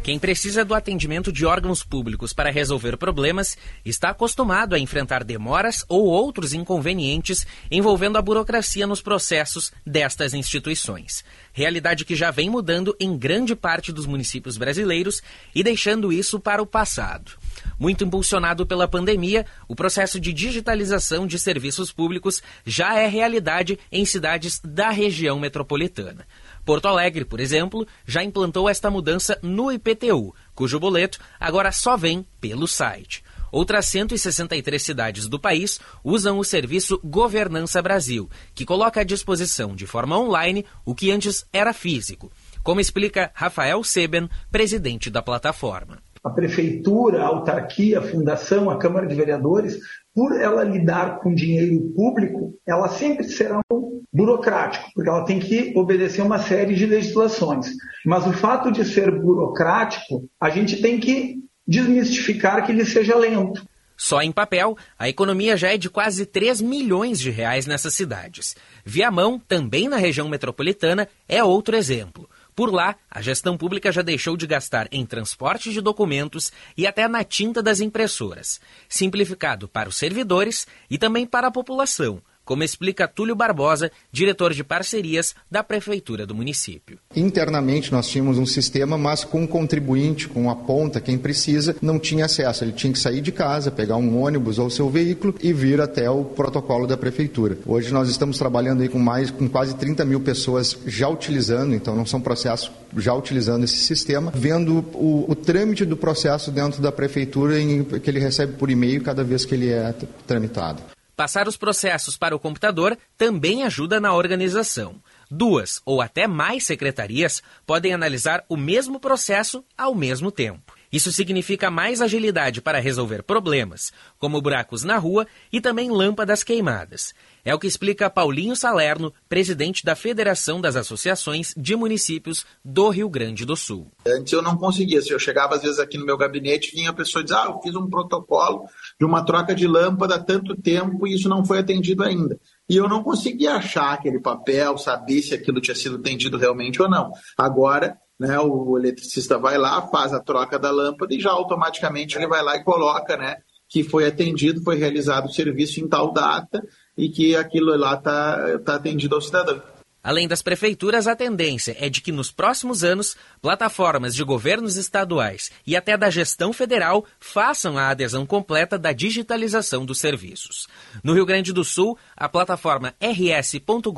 Speaker 5: Quem precisa do atendimento de órgãos públicos para resolver problemas está acostumado a enfrentar demoras ou outros inconvenientes envolvendo a burocracia nos processos destas instituições. Realidade que já vem mudando em grande parte dos municípios brasileiros e deixando isso para o passado. Muito impulsionado pela pandemia, o processo de digitalização de serviços públicos já é realidade em cidades da região metropolitana. Porto Alegre, por exemplo, já implantou esta mudança no IPTU, cujo boleto agora só vem pelo site. Outras 163 cidades do país usam o serviço Governança Brasil, que coloca à disposição de forma online o que antes era físico, como explica Rafael Seben, presidente da plataforma.
Speaker 36: A prefeitura, a autarquia, a fundação, a Câmara de Vereadores, por ela lidar com dinheiro público, ela sempre será um burocrático, porque ela tem que obedecer uma série de legislações. Mas o fato de ser burocrático, a gente tem que desmistificar que ele seja lento.
Speaker 5: Só em papel, a economia já é de quase 3 milhões de reais nessas cidades. Viamão, também na região metropolitana, é outro exemplo. Por lá, a gestão pública já deixou de gastar em transporte de documentos e até na tinta das impressoras, simplificado para os servidores e também para a população, como explica Túlio Barbosa, diretor de parcerias da Prefeitura do município.
Speaker 37: Internamente nós tínhamos um sistema, mas com o contribuinte, com a ponta, quem precisa, não tinha acesso. Ele tinha que sair de casa, pegar um ônibus ou seu veículo e vir até o protocolo da Prefeitura. Hoje nós estamos trabalhando aí com mais, com quase 30 mil pessoas já utilizando, então não são processos já utilizando esse sistema, vendo o, o trâmite do processo dentro da Prefeitura em, que ele recebe por e-mail cada vez que ele é tramitado.
Speaker 5: Passar os processos para o computador também ajuda na organização. Duas ou até mais secretarias podem analisar o mesmo processo ao mesmo tempo. Isso significa mais agilidade para resolver problemas, como buracos na rua e também lâmpadas queimadas. É o que explica Paulinho Salerno, presidente da Federação das Associações de Municípios do Rio Grande do Sul.
Speaker 38: Antes eu não conseguia. Se eu chegava às vezes aqui no meu gabinete, vinha a pessoa dizer: Ah, eu fiz um protocolo de uma troca de lâmpada há tanto tempo e isso não foi atendido ainda. E eu não conseguia achar aquele papel, saber se aquilo tinha sido atendido realmente ou não. Agora, né, o eletricista vai lá, faz a troca da lâmpada e já automaticamente ele vai lá e coloca, né, que foi atendido, foi realizado o serviço em tal data e que aquilo lá está tá atendido ao cidadão.
Speaker 5: Além das prefeituras, a tendência é de que nos próximos anos, plataformas de governos estaduais e até da gestão federal façam a adesão completa da digitalização dos serviços. No Rio Grande do Sul, a plataforma rs.gov.br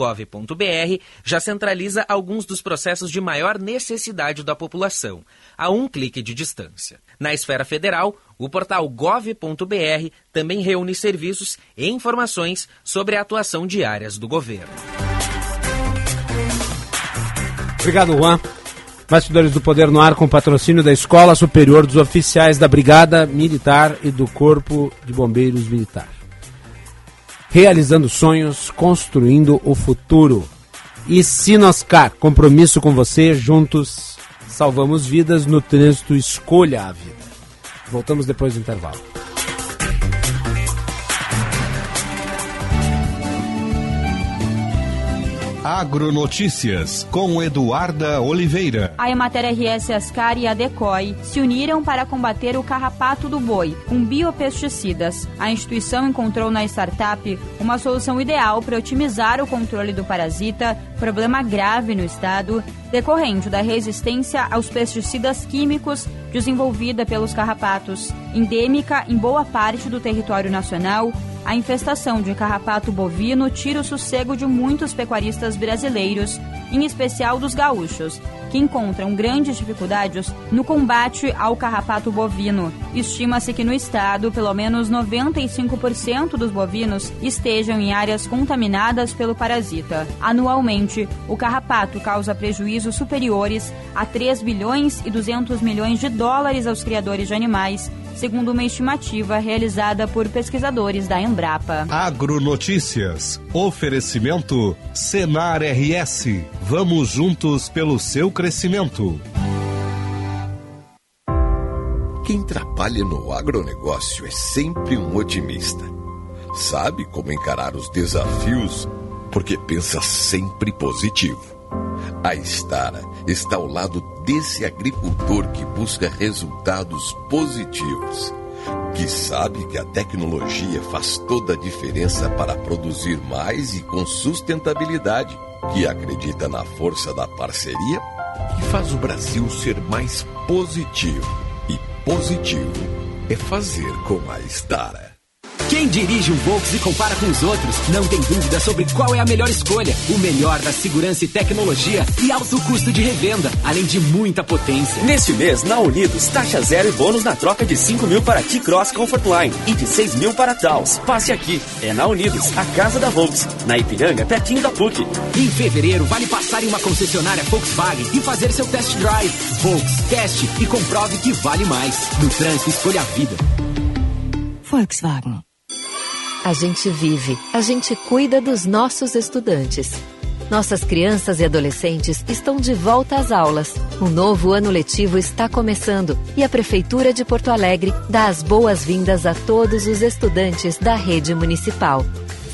Speaker 5: já centraliza alguns dos processos de maior necessidade da população, a um clique de distância. Na esfera federal, o portal gov.br também reúne serviços e informações sobre a atuação diárias do governo.
Speaker 1: Obrigado, Juan. Bastidores do Poder no Ar com patrocínio da Escola Superior dos Oficiais da Brigada Militar e do Corpo de Bombeiros Militar. Realizando sonhos, construindo o futuro. E Sinoscar, compromisso com você, juntos salvamos vidas no trânsito, escolha a vida. Voltamos depois do intervalo.
Speaker 12: Agronotícias com Eduarda Oliveira.
Speaker 19: A Emater RS Ascar e a Decoy se uniram para combater o carrapato do boi com biopesticidas. A instituição encontrou na startup uma solução ideal para otimizar o controle do parasita, problema grave no estado, decorrente da resistência aos pesticidas químicos desenvolvida pelos carrapatos. Endêmica em boa parte do território nacional, A infestação de carrapato bovino tira o sossego de muitos pecuaristas brasileiros, em especial dos gaúchos, que encontram grandes dificuldades no combate ao carrapato bovino. Estima-se que no estado, pelo menos 95% dos bovinos estejam em áreas contaminadas pelo parasita. Anualmente, o carrapato causa prejuízos superiores a 3 bilhões e 200 milhões de dólares aos criadores de animais, segundo uma estimativa realizada por pesquisadores da Embrapa.
Speaker 10: Agronotícias. Oferecimento Senar RS. Vamos juntos pelo seu crescimento.
Speaker 39: Quem trabalha no agronegócio é sempre um otimista. Sabe como encarar os desafios porque pensa sempre positivo. A Estara está ao lado desse agricultor que busca resultados positivos, que sabe que a tecnologia faz toda a diferença para produzir mais e com sustentabilidade, que acredita na força da parceria e faz o Brasil ser mais positivo. E positivo é fazer com a Estara.
Speaker 12: Quem dirige um Volks e compara com os outros não tem dúvida sobre qual é a melhor escolha. O melhor da segurança e tecnologia e alto custo de revenda, além de muita potência.
Speaker 40: Neste mês, na Unidos, taxa zero e bônus na troca de 5 mil para T-Cross Comfortline e de 6 mil para Taos. Passe aqui. É na Unidos, a casa da Volks. Na Ipiranga, pertinho da PUC.
Speaker 12: Em fevereiro, vale passar em uma concessionária Volkswagen e fazer seu test drive. Volks, teste e comprove que vale mais. No trânsito, escolha a vida.
Speaker 41: Volkswagen. A gente vive, a gente cuida dos nossos estudantes. Nossas crianças e adolescentes estão de volta às aulas. O novo ano letivo está começando e a Prefeitura de Porto Alegre dá as boas-vindas a todos os estudantes da rede municipal.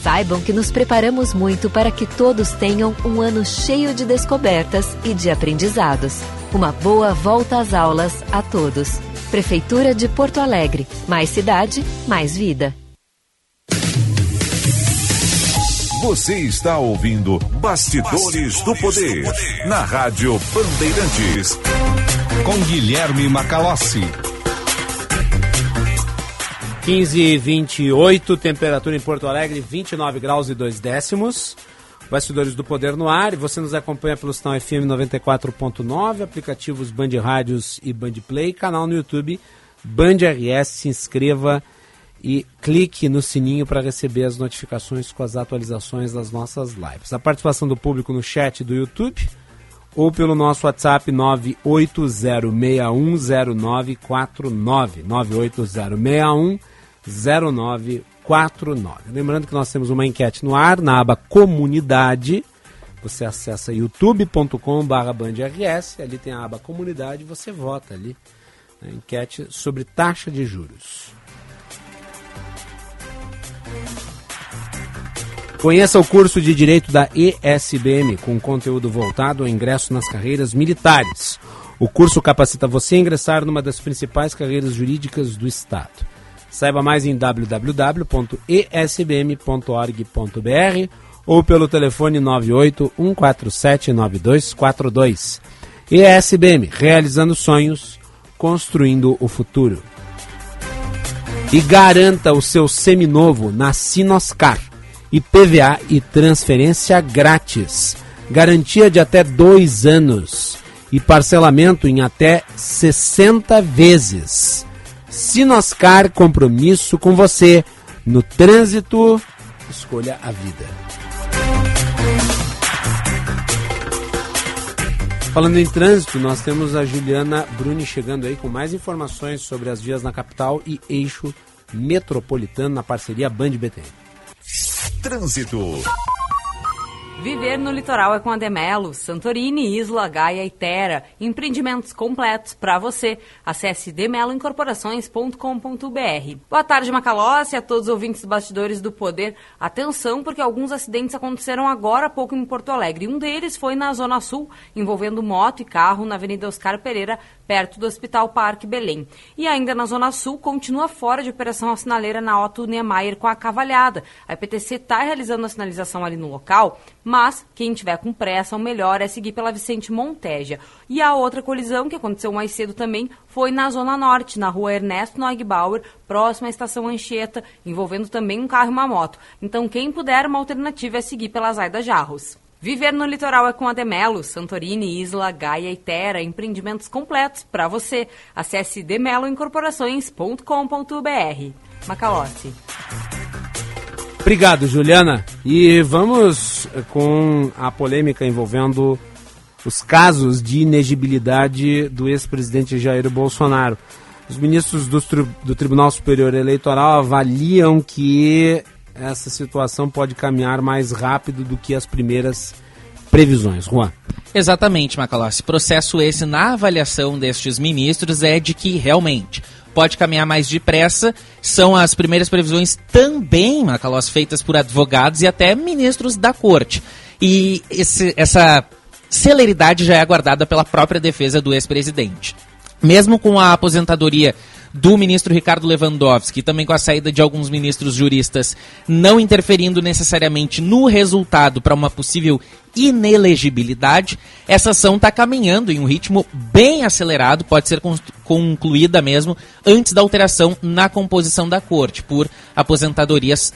Speaker 41: Saibam que nos preparamos muito para que todos tenham um ano cheio de descobertas e de aprendizados. Uma boa volta às aulas a todos. Prefeitura de Porto Alegre. Mais cidade, mais vida.
Speaker 10: Você está ouvindo Bastidores, do, Poder, na Rádio Bandeirantes. Com Guilherme Macalossi.
Speaker 1: 15 e 28, temperatura em Porto Alegre 29 graus e 2 décimos. Bastidores do Poder no ar. E você nos acompanha pelo sinal FM 94.9, aplicativos Band Rádios e Band Play, canal no YouTube Band RS. Se inscreva e clique no sininho para receber as notificações com as atualizações das nossas lives. A participação do público no chat do YouTube ou pelo nosso WhatsApp 980610949 980610949. Lembrando que nós temos uma enquete no ar na aba comunidade. Você acessa youtube.com/bandrs, ali tem a aba comunidade, você vota ali enquete sobre taxa de juros. Conheça o curso de Direito da ESBM, com conteúdo voltado ao ingresso nas carreiras militares. O curso capacita você a ingressar numa das principais carreiras jurídicas do Estado. Saiba mais em www.esbm.org.br ou pelo telefone 98 147 9242. ESBM, realizando sonhos, construindo o futuro. E garanta o seu seminovo na Sinoscar. IPVA e transferência grátis. Garantia de até dois anos e parcelamento em até 60 vezes. Sinoscar, compromisso com você. No trânsito, escolha a vida. Falando em trânsito, nós temos a Juliana Bruni chegando aí com mais informações sobre as vias na capital e eixo metropolitano na parceria Band BTN.
Speaker 10: Trânsito.
Speaker 42: Viver no litoral é com a Demelo, Santorini, Isla, Gaia e Terra. Empreendimentos completos para você. Acesse demeloincorporações.com.br. Boa tarde, Macalossi, a todos os ouvintes bastidores do Poder. Atenção, porque alguns acidentes aconteceram agora há pouco em Porto Alegre. Um deles foi na Zona Sul, envolvendo moto e carro na Avenida Oscar Pereira, perto do Hospital Parque Belém. E ainda na Zona Sul, continua fora de operação a sinaleira na Otto Niemeyer com a Cavalhada. A IPTC está realizando a sinalização ali no local mas quem tiver com pressa, o melhor é seguir pela Vicente Monteja. E a outra colisão que aconteceu mais cedo também foi na Zona Norte, na rua Ernesto Neugbauer, próxima à estação Anchieta, envolvendo também um carro e uma moto. Então, quem puder, uma alternativa é seguir pela Zaida Jarros. Viver no litoral é com a Demelo, Santorini, Isla, Gaia e Terra, empreendimentos completos para você. Acesse demeloincorporações.com.br. Macalossi.
Speaker 1: Obrigado, Juliana. E vamos com a polêmica envolvendo os casos de inegibilidade do ex-presidente Jair Bolsonaro. Os ministros do, do, Tribunal Superior Eleitoral avaliam que essa situação pode caminhar mais rápido do que as primeiras previsões. Juan.
Speaker 5: Exatamente, Macalossi. Processo esse na avaliação destes ministros é de que realmente pode caminhar mais depressa. São as primeiras previsões também, Macalós, feitas por advogados e até ministros da corte. E esse, essa celeridade já é aguardada pela própria defesa do ex-presidente. Mesmo com a aposentadoria do ministro Ricardo Lewandowski, também com a saída de alguns ministros juristas, não interferindo necessariamente no resultado para uma possível inelegibilidade, essa ação está caminhando em um ritmo bem acelerado, pode ser concluída mesmo antes da alteração na composição da corte por aposentadorias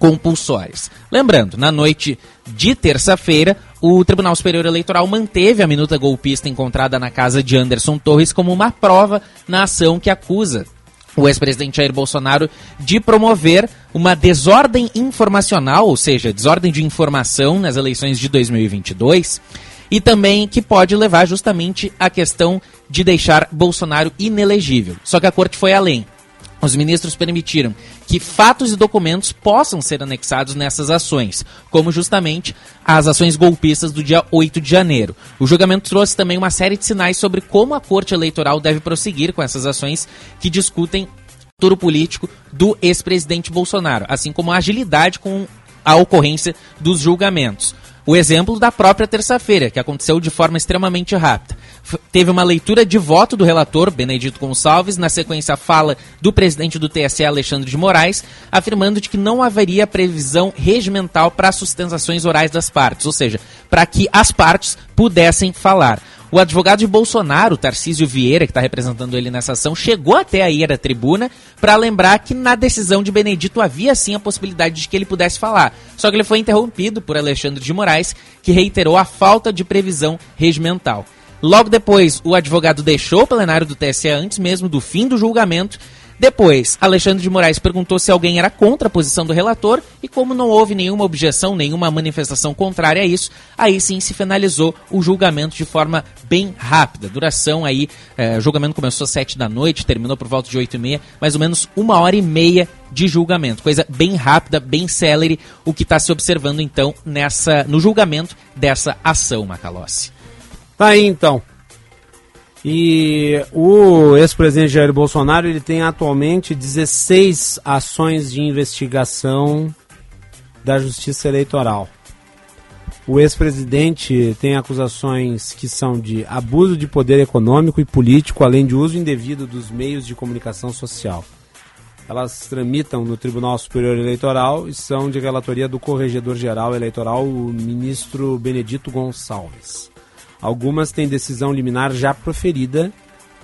Speaker 5: compulsórias. Lembrando, na noite de terça-feira, o Tribunal Superior Eleitoral manteve a minuta golpista encontrada na casa de Anderson Torres como uma prova na ação que acusa o ex-presidente Jair Bolsonaro de promover uma desordem informacional, ou seja, desordem de informação nas eleições de 2022, e também que pode levar justamente à questão de deixar Bolsonaro inelegível. Só que a corte foi além. Os ministros permitiram que fatos e documentos possam ser anexados nessas ações, como justamente as ações golpistas do dia 8 de janeiro. O julgamento trouxe também uma série de sinais sobre como a Corte Eleitoral deve prosseguir com essas ações que discutem o futuro político do ex-presidente Bolsonaro, assim como a agilidade com a ocorrência dos julgamentos. O exemplo da própria terça-feira, que aconteceu de forma extremamente rápida. F teve uma leitura de voto do relator, Benedito Gonçalves, na sequência fala do presidente do TSE, Alexandre de Moraes, afirmando de que não haveria previsão regimental para sustentações orais das partes, ou seja, para que as partes pudessem falar. O advogado de Bolsonaro, Tarcísio Vieira, que está representando ele nessa ação, chegou até a ir à tribuna para lembrar que na decisão de Benedito havia sim a possibilidade de que ele pudesse falar. Só que ele foi interrompido por Alexandre de Moraes, que reiterou a falta de previsão regimental. Logo depois, o advogado deixou o plenário do TSE antes mesmo do fim do julgamento depois, Alexandre de Moraes perguntou se alguém era contra a posição do relator e como não houve nenhuma objeção, nenhuma manifestação contrária a isso, aí sim se finalizou o julgamento de forma bem rápida. Duração aí, eh, julgamento começou às sete da noite, terminou por volta de oito e meia, mais ou menos uma hora e meia de julgamento. Coisa bem rápida, bem célere, o que está se observando então nessa no julgamento dessa ação, Macalossi.
Speaker 1: Tá aí então. E o ex-presidente Jair Bolsonaro ele tem atualmente 16 ações de investigação da Justiça Eleitoral. O ex-presidente tem acusações que são de abuso de poder econômico e político, além de uso indevido dos meios de comunicação social. Elas tramitam no Tribunal Superior Eleitoral e são de relatoria do Corregedor-Geral Eleitoral, o ministro Benedito Gonçalves. Algumas têm decisão liminar já proferida,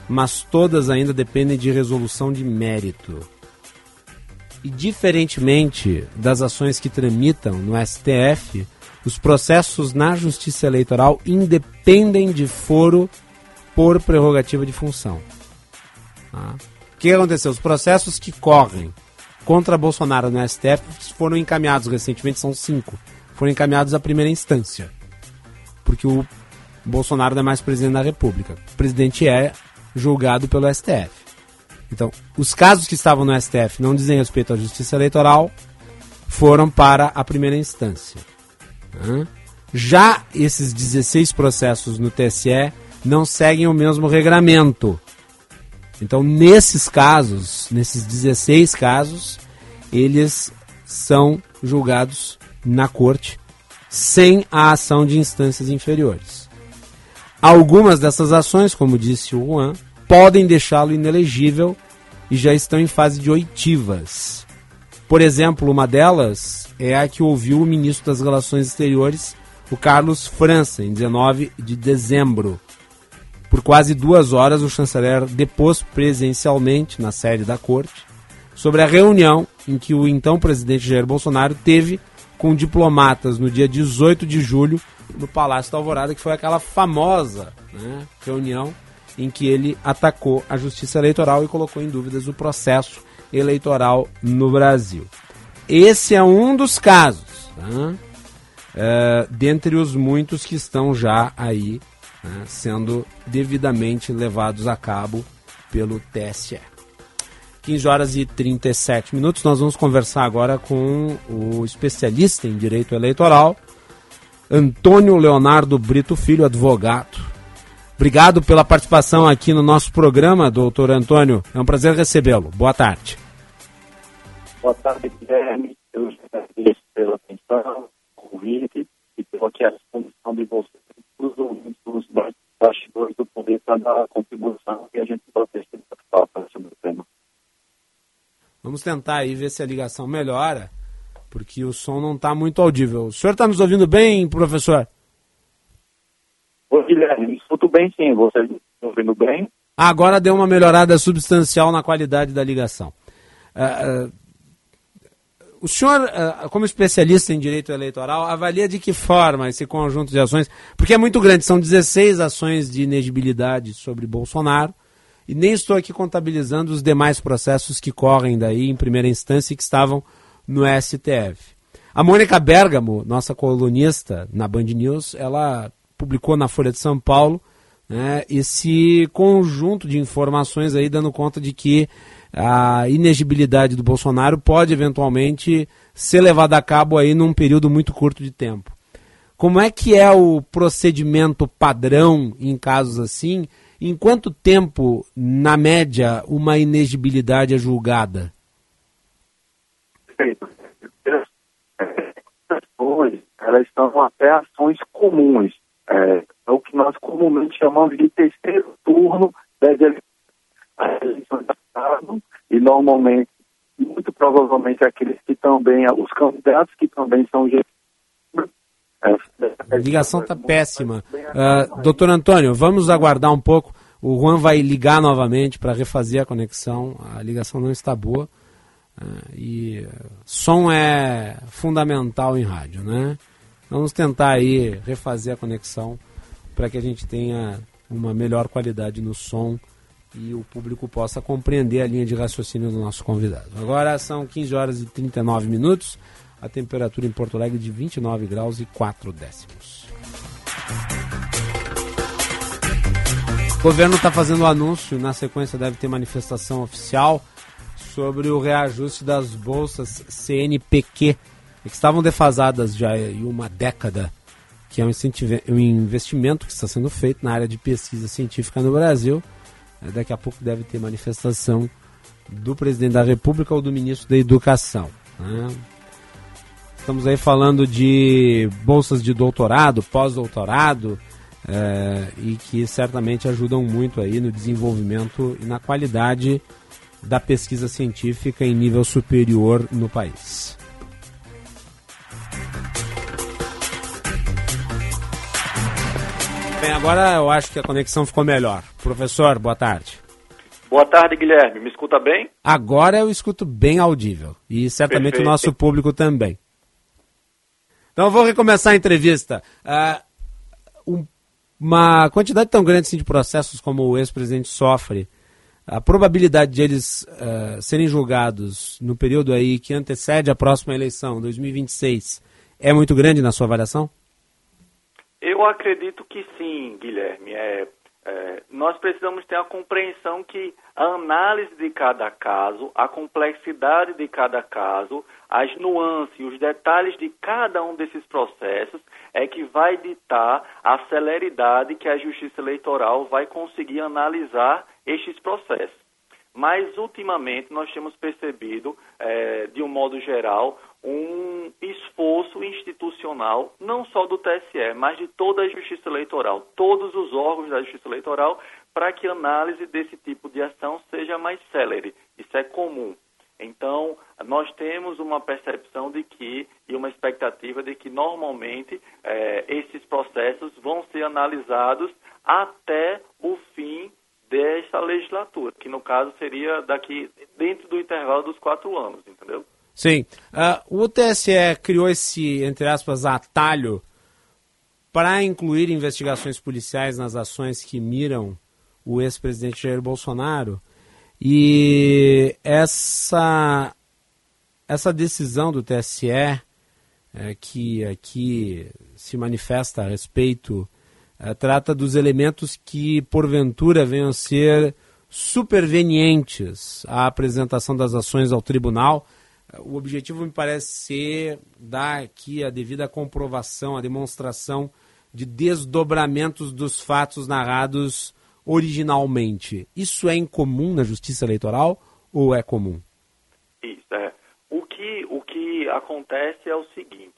Speaker 1: mas todas ainda dependem de resolução de mérito. E diferentemente das ações que tramitam no STF, os processos na Justiça Eleitoral independem de foro por prerrogativa de função. Tá? O que aconteceu? Os processos que correm contra Bolsonaro no STF foram encaminhados recentemente, são cinco, foram encaminhados à primeira instância. Porque o Bolsonaro não é mais presidente da República. O presidente é julgado pelo STF. Então, os casos que estavam no STF não dizem respeito à justiça eleitoral, foram para a primeira instância. Já esses 16 processos no TSE não seguem o mesmo regramento. Então, nesses casos, nesses 16 casos, eles são julgados na corte sem a ação de instâncias inferiores. Algumas dessas ações, como disse o Juan, podem deixá-lo inelegível e já estão em fase de oitivas. Por exemplo, uma delas é a que ouviu o ministro das Relações Exteriores, o Carlos França, em 19 de dezembro. Por quase duas horas, o chanceler depôs presencialmente na sede da corte sobre a reunião em que o então presidente Jair Bolsonaro teve com diplomatas no dia 18 de julho no Palácio da Alvorada, que foi aquela famosa né, reunião em que ele atacou a justiça eleitoral e colocou em dúvidas o processo eleitoral no Brasil. Esse é um dos casos, tá? é, dentre os muitos que estão já aí né, sendo devidamente levados a cabo pelo TSE. 15 horas e 37 minutos. Nós vamos conversar agora com o especialista em direito eleitoral, Antônio Leonardo Brito Filho, advogado. Obrigado pela participação aqui no nosso programa, doutor Antônio. É um prazer recebê-lo. Boa tarde.
Speaker 43: Boa tarde, Guilherme. Eu agradeço pela atenção, convite e pela condição de vocês, os ouvintes dos bastidores do poder para dar a contribuição que a gente pode ter para sobre o tema.
Speaker 1: Vamos tentar aí ver se a ligação melhora, porque o som não está muito audível. O senhor está nos ouvindo bem, professor?
Speaker 43: Oi, Guilherme, escuto bem sim. Você está ouvindo bem?
Speaker 1: Agora deu uma melhorada substancial na qualidade da ligação. Uh, o senhor, uh, como especialista em direito eleitoral, avalia de que forma esse conjunto de ações? Porque é muito grande, são 16 ações de inegibilidade sobre Bolsonaro, e nem estou aqui contabilizando os demais processos que correm daí em primeira instância e que estavam no STF. A Mônica Bergamo, nossa colunista na Band News, ela publicou na Folha de São Paulo né, esse conjunto de informações aí dando conta de que a inegibilidade do Bolsonaro pode eventualmente ser levada a cabo aí num período muito curto de tempo. Como é que é o procedimento padrão em casos assim? Em quanto tempo, na média, uma inegibilidade é julgada?
Speaker 43: Hoje, elas estão até ações comuns. É, é, o que nós comumente chamamos de terceiro turno das eleições e normalmente, muito provavelmente, aqueles que também, os candidatos que também são
Speaker 1: a ligação está péssima. Uh, doutor Antônio, vamos aguardar um pouco. O Juan vai ligar novamente para refazer a conexão. A ligação não está boa. Uh, e som é fundamental em rádio, né? Vamos tentar aí refazer a conexão para que a gente tenha uma melhor qualidade no som e o público possa compreender a linha de raciocínio do nosso convidado. Agora são 15 horas e 39 minutos, a temperatura em Porto Alegre de 29 graus e 4 décimos. O governo está fazendo anúncio, na sequência deve ter manifestação oficial sobre o reajuste das bolsas CNPq que estavam defasadas já em uma década, que é um, um investimento que está sendo feito na área de pesquisa científica no Brasil. É, daqui a pouco deve ter manifestação do presidente da República ou do ministro da Educação. Né? Estamos aí falando de bolsas de doutorado, pós-doutorado, é, e que certamente ajudam muito aí no desenvolvimento e na qualidade da pesquisa científica em nível superior no país. Bem, agora eu acho que a conexão ficou melhor. Professor, boa tarde.
Speaker 43: Boa tarde, Guilherme. Me escuta bem?
Speaker 1: Agora eu escuto bem audível. E certamente Perfeito. o nosso público também. Então eu vou recomeçar a entrevista. Uh, uma quantidade tão grande assim, de processos como o ex-presidente sofre, a probabilidade de eles uh, serem julgados no período aí que antecede a próxima eleição, 2026, é muito grande na sua avaliação?
Speaker 43: Eu acredito que sim, Guilherme. É, é, nós precisamos ter a compreensão que a análise de cada caso, a complexidade de cada caso, as nuances, os detalhes de cada um desses processos é que vai ditar a celeridade que a Justiça Eleitoral vai conseguir analisar estes processos. Mas, ultimamente, nós temos percebido, é, de um modo geral, um esforço institucional, não só do TSE, mas de toda a Justiça Eleitoral, todos os órgãos da Justiça Eleitoral, para que a análise desse tipo de ação seja mais célere. Isso é comum. Então, nós temos uma percepção de que e uma expectativa de que normalmente eh, esses processos vão ser analisados até o fim desta legislatura, que no caso seria daqui dentro do intervalo dos quatro anos, entendeu?
Speaker 1: Sim. Uh, o TSE criou esse, entre aspas, atalho para incluir investigações policiais nas ações que miram o ex-presidente Jair Bolsonaro. E essa, essa decisão do TSE, é, que aqui se manifesta a respeito, trata dos elementos que, porventura, venham a ser supervenientes à apresentação das ações ao tribunal. O objetivo me parece ser dar aqui a devida comprovação, a demonstração de desdobramentos dos fatos narrados originalmente. Isso é incomum na justiça eleitoral ou é comum?
Speaker 43: Isso é. O que, o que acontece é o seguinte: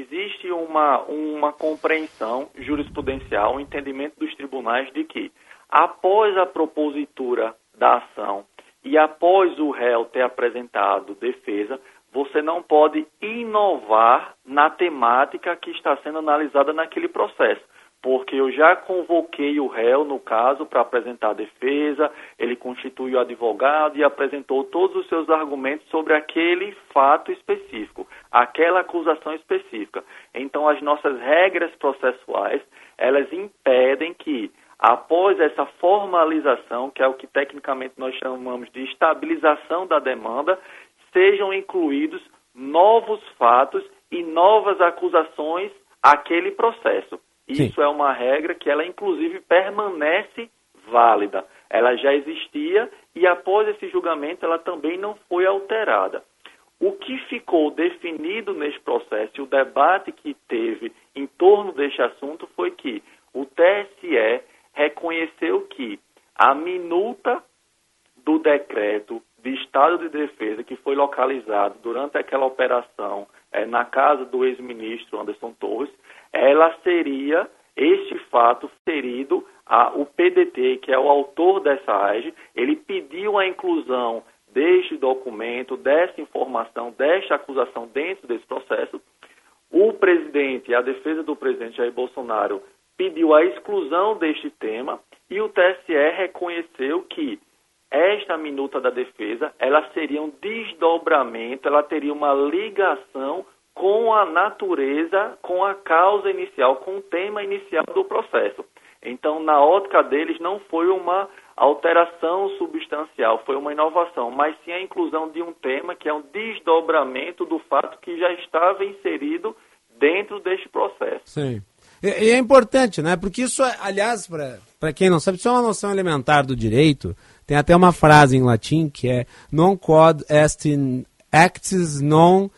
Speaker 43: existe uma, uma compreensão jurisprudencial, um entendimento dos tribunais de que, após a propositura da ação e após o réu ter apresentado defesa, você não pode inovar na temática que está sendo analisada naquele processo porque eu já convoquei o réu, no caso, para apresentar a defesa, ele constituiu o advogado e apresentou todos os seus argumentos sobre aquele fato específico, aquela acusação específica. Então, as nossas regras processuais, elas impedem que, após essa formalização, que é o que tecnicamente nós chamamos de estabilização da demanda, sejam incluídos novos fatos e novas acusações àquele processo. Isso Sim. é uma regra que ela inclusive permanece válida. Ela já existia e após esse julgamento ela também não foi alterada. O que ficou definido nesse processo e o debate que teve em torno deste assunto foi que o TSE reconheceu que a minuta do decreto de estado de defesa que foi localizado durante aquela operação é, na casa do ex-ministro Anderson Torres ela seria, este fato, ferido a, o PDT, que é o autor dessa AGE, ele pediu a inclusão deste documento, dessa informação, desta acusação dentro desse processo. O presidente, a defesa do presidente Jair Bolsonaro, pediu a exclusão deste tema e o TSE reconheceu que esta minuta da defesa, ela seria um desdobramento, ela teria uma ligação com a natureza, com a causa inicial, com o tema inicial do processo. Então, na ótica deles, não foi uma alteração substancial, foi uma inovação, mas sim a inclusão de um tema que é um desdobramento do fato que já estava inserido dentro deste processo.
Speaker 1: Sim. E, e é importante, né? Porque isso, aliás, para quem não sabe, isso é uma noção elementar do direito. Tem até uma frase em latim que é non quod est in actis non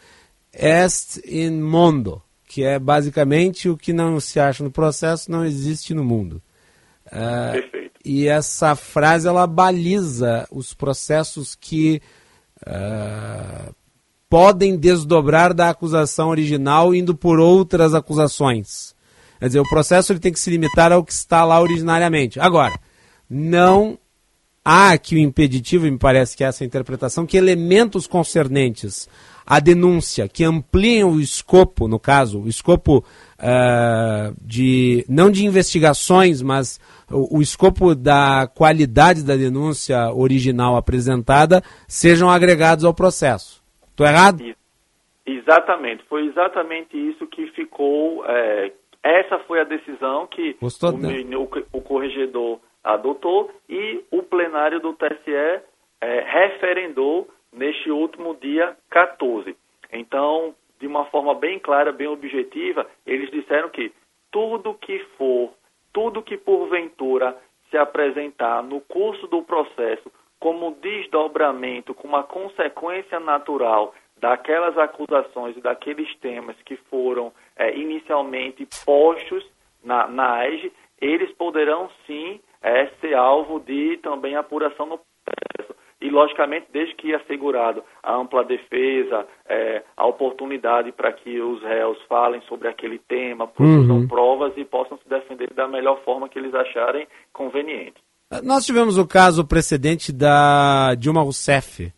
Speaker 1: est in mundo, que é basicamente o que não se acha no processo não existe no mundo. Uh, Perfeito. E essa frase ela baliza os processos que uh, podem desdobrar da acusação original indo por outras acusações. Quer dizer, o processo ele tem que se limitar ao que está lá originariamente. Agora, não há aqui o impeditivo, me parece que é essa interpretação, que elementos concernentes a denúncia, que ampliem o escopo, no caso, o escopo uh, de, não de investigações, mas o, o, escopo da qualidade da denúncia original apresentada, sejam agregados ao processo. Estou errado?
Speaker 43: Exatamente, foi exatamente isso que ficou. É, essa foi a decisão que o, o, o, corregedor adotou e o plenário do TSE é, referendou neste último dia 14. Então, de uma forma bem clara, bem objetiva, eles disseram que tudo que for, tudo que porventura se apresentar no curso do processo como desdobramento, como uma consequência natural daquelas acusações e daqueles temas que foram é, inicialmente postos na, na AEG, eles poderão sim é, ser alvo de também apuração no e, logicamente, desde que assegurado a ampla defesa, é, a oportunidade para que os réus falem sobre aquele tema, produzam uhum. provas e possam se defender da melhor forma que eles acharem conveniente.
Speaker 1: Nós tivemos o caso precedente da Dilma Rousseff.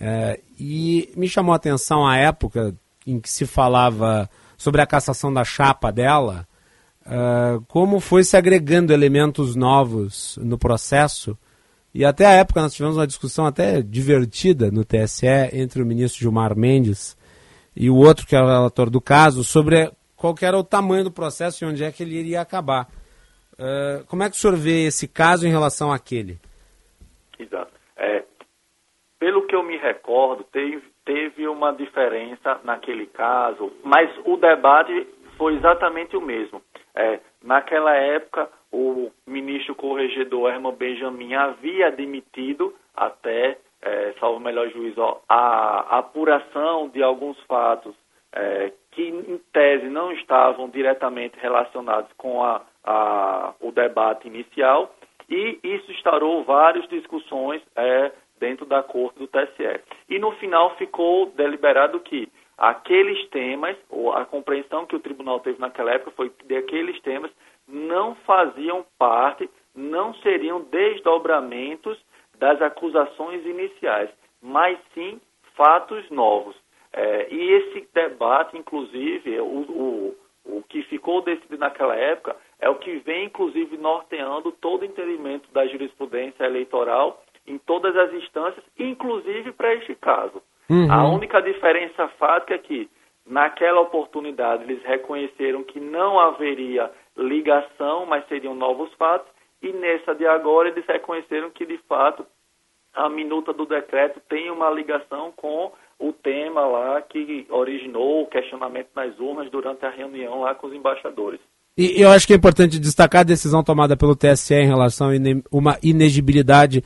Speaker 1: É, e me chamou a atenção a época em que se falava sobre a cassação da chapa dela, uh, como foi se agregando elementos novos no processo. E até a época nós tivemos uma discussão até divertida no TSE entre o ministro Gilmar Mendes e o outro que era o relator do caso sobre qual era o tamanho do processo e onde é que ele iria acabar. Uh, como é que o senhor vê esse caso em relação àquele?
Speaker 43: Exato. É, pelo que eu me recordo, teve, teve uma diferença naquele caso, mas o debate foi exatamente o mesmo. É, naquela época, o ministro corregedor Herman Benjamin havia admitido até, é, salvo melhor juízo, a, a apuração de alguns fatos é, que, em tese, não estavam diretamente relacionados com a, a, o debate inicial, e isso instaurou várias discussões é, dentro da corte do TSE. E no final ficou deliberado que aqueles temas, ou a compreensão que o tribunal teve naquela época foi que aqueles temas não faziam parte, não seriam desdobramentos das acusações iniciais, mas sim fatos novos. É, e esse debate, inclusive, o, o, o que ficou decidido naquela época é o que vem, inclusive, norteando todo o entendimento da jurisprudência eleitoral em todas as instâncias, inclusive para este caso. Uhum. A única diferença fática é que, naquela oportunidade, eles reconheceram que não haveria ligação, mas seriam novos fatos, e nessa de agora eles reconheceram que, de fato, a minuta do decreto tem uma ligação com o tema lá que originou o questionamento nas urnas durante a reunião lá com os embaixadores.
Speaker 1: E eu acho que é importante destacar a decisão tomada pelo TSE em relação a uma inegibilidade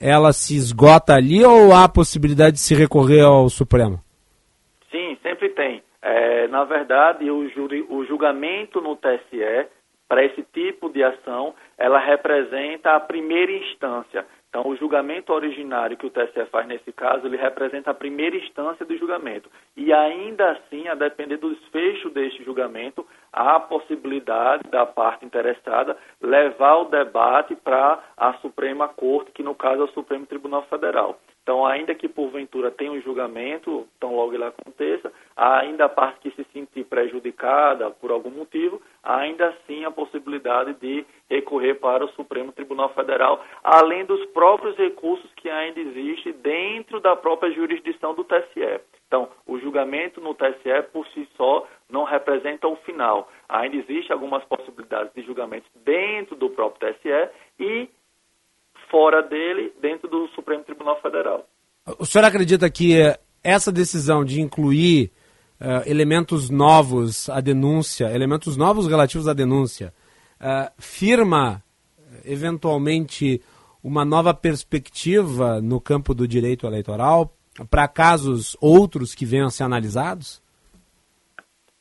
Speaker 1: ela se esgota ali ou há possibilidade de se recorrer ao Supremo?
Speaker 43: Sim, sempre tem. É, na verdade, o, juri, o julgamento no TSE, para esse tipo de ação, ela representa a primeira instância. Então, o julgamento originário que o TSE faz nesse caso, ele representa a primeira instância do julgamento. E ainda assim, a depender do desfecho deste julgamento, há a possibilidade da parte interessada levar o debate para a Suprema Corte, que no caso é o Supremo Tribunal Federal. Então, ainda que porventura tenha um julgamento, tão logo ele aconteça, ainda a parte que se sentir prejudicada por algum motivo, ainda assim a possibilidade de recorrer para o Supremo Tribunal Federal, além dos próprios recursos que ainda existem dentro da própria jurisdição do TSE. Então, o julgamento no TSE por si só não representa o final. Ainda existem algumas possibilidades de julgamento dentro do próprio TSE e fora dele, dentro do Supremo Tribunal Federal.
Speaker 1: O senhor acredita que essa decisão de incluir uh, elementos novos à denúncia, elementos novos relativos à denúncia, uh, firma eventualmente uma nova perspectiva no campo do direito eleitoral para casos outros que venham a ser analisados?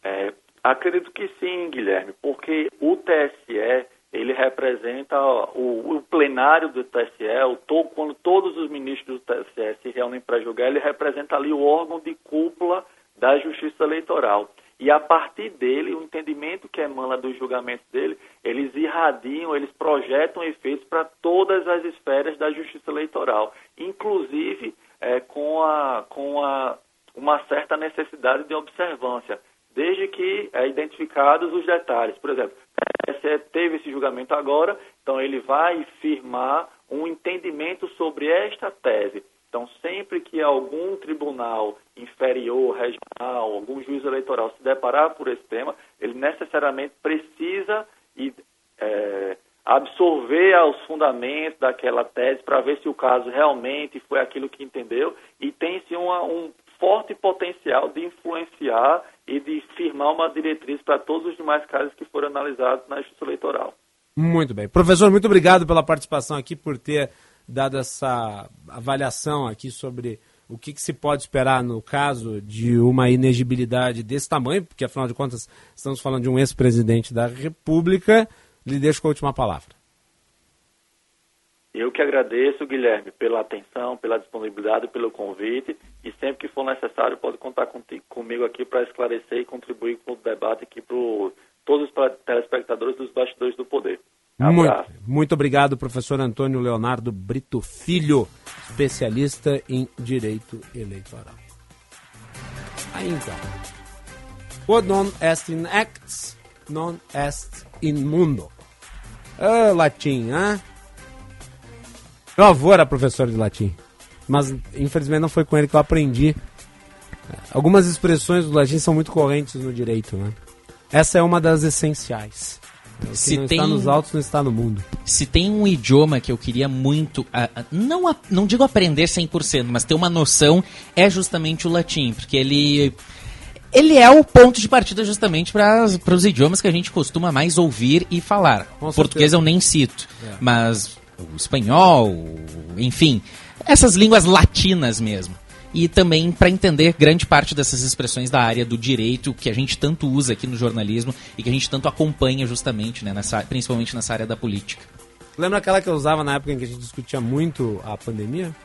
Speaker 43: É, acredito que sim, Guilherme, porque o TSE ele representa o, o plenário do TSE, o to, quando todos os ministros do TSE se reúnem para julgar, ele representa ali o órgão de cúpula da Justiça Eleitoral. E a partir dele, o entendimento que emana do julgamento dele, eles irradiam, eles projetam efeitos para todas as esferas da Justiça Eleitoral, inclusive é, com, a, com a, uma certa necessidade de observância, desde que é, identificados os detalhes. Por exemplo, TSE teve esse julgamento agora, então ele vai firmar um entendimento sobre esta tese. Então, sempre que algum tribunal inferior, regional, algum juiz eleitoral se deparar por esse tema, ele necessariamente precisa é, absorver os fundamentos daquela tese para ver se o caso realmente foi aquilo que entendeu e tem-se um forte potencial de influenciar e de firmar uma diretriz para todos os demais casos que foram analisados na justiça eleitoral.
Speaker 1: Muito bem. Professor, muito obrigado pela participação aqui, por ter dado essa avaliação aqui sobre o que, que, se pode esperar no caso de uma inegibilidade desse tamanho, porque afinal de contas estamos falando de um ex-presidente da República. Lhe deixo com a última palavra.
Speaker 43: Eu que agradeço, Guilherme, pela atenção, pela disponibilidade, pelo convite e sempre que for necessário pode contar contigo, comigo aqui para esclarecer e contribuir com o debate aqui para todos os telespectadores dos bastidores do poder.
Speaker 1: Muito, muito obrigado, professor Antônio Leonardo Brito Filho. especialista em direito eleitoral. Aí então. Quod non est in acts, non est in mundo. Ah, latim, ah? Meu avô era professor de latim, mas infelizmente não foi com ele que eu aprendi. Algumas expressões do latim são muito correntes no direito, né? Essa é uma das essenciais. O que
Speaker 5: Se
Speaker 1: não
Speaker 5: tem-
Speaker 1: está nos autos, não está no mundo.
Speaker 5: Se tem um idioma que eu queria muito, ah, ah, não, a- não digo aprender 100%, mas ter uma noção, é justamente o latim, porque ele ele é o ponto de partida justamente para os idiomas que a gente costuma mais ouvir e falar.
Speaker 1: Com
Speaker 5: português
Speaker 1: certeza.
Speaker 5: eu nem cito,
Speaker 1: É.
Speaker 5: mas o espanhol, o- enfim, essas línguas latinas mesmo. E também para entender grande parte dessas expressões da área do direito que a gente tanto usa aqui no jornalismo e que a gente tanto acompanha justamente, né, nessa, principalmente nessa área da política.
Speaker 1: Lembra aquela que eu usava na época em que a gente discutia muito a pandemia?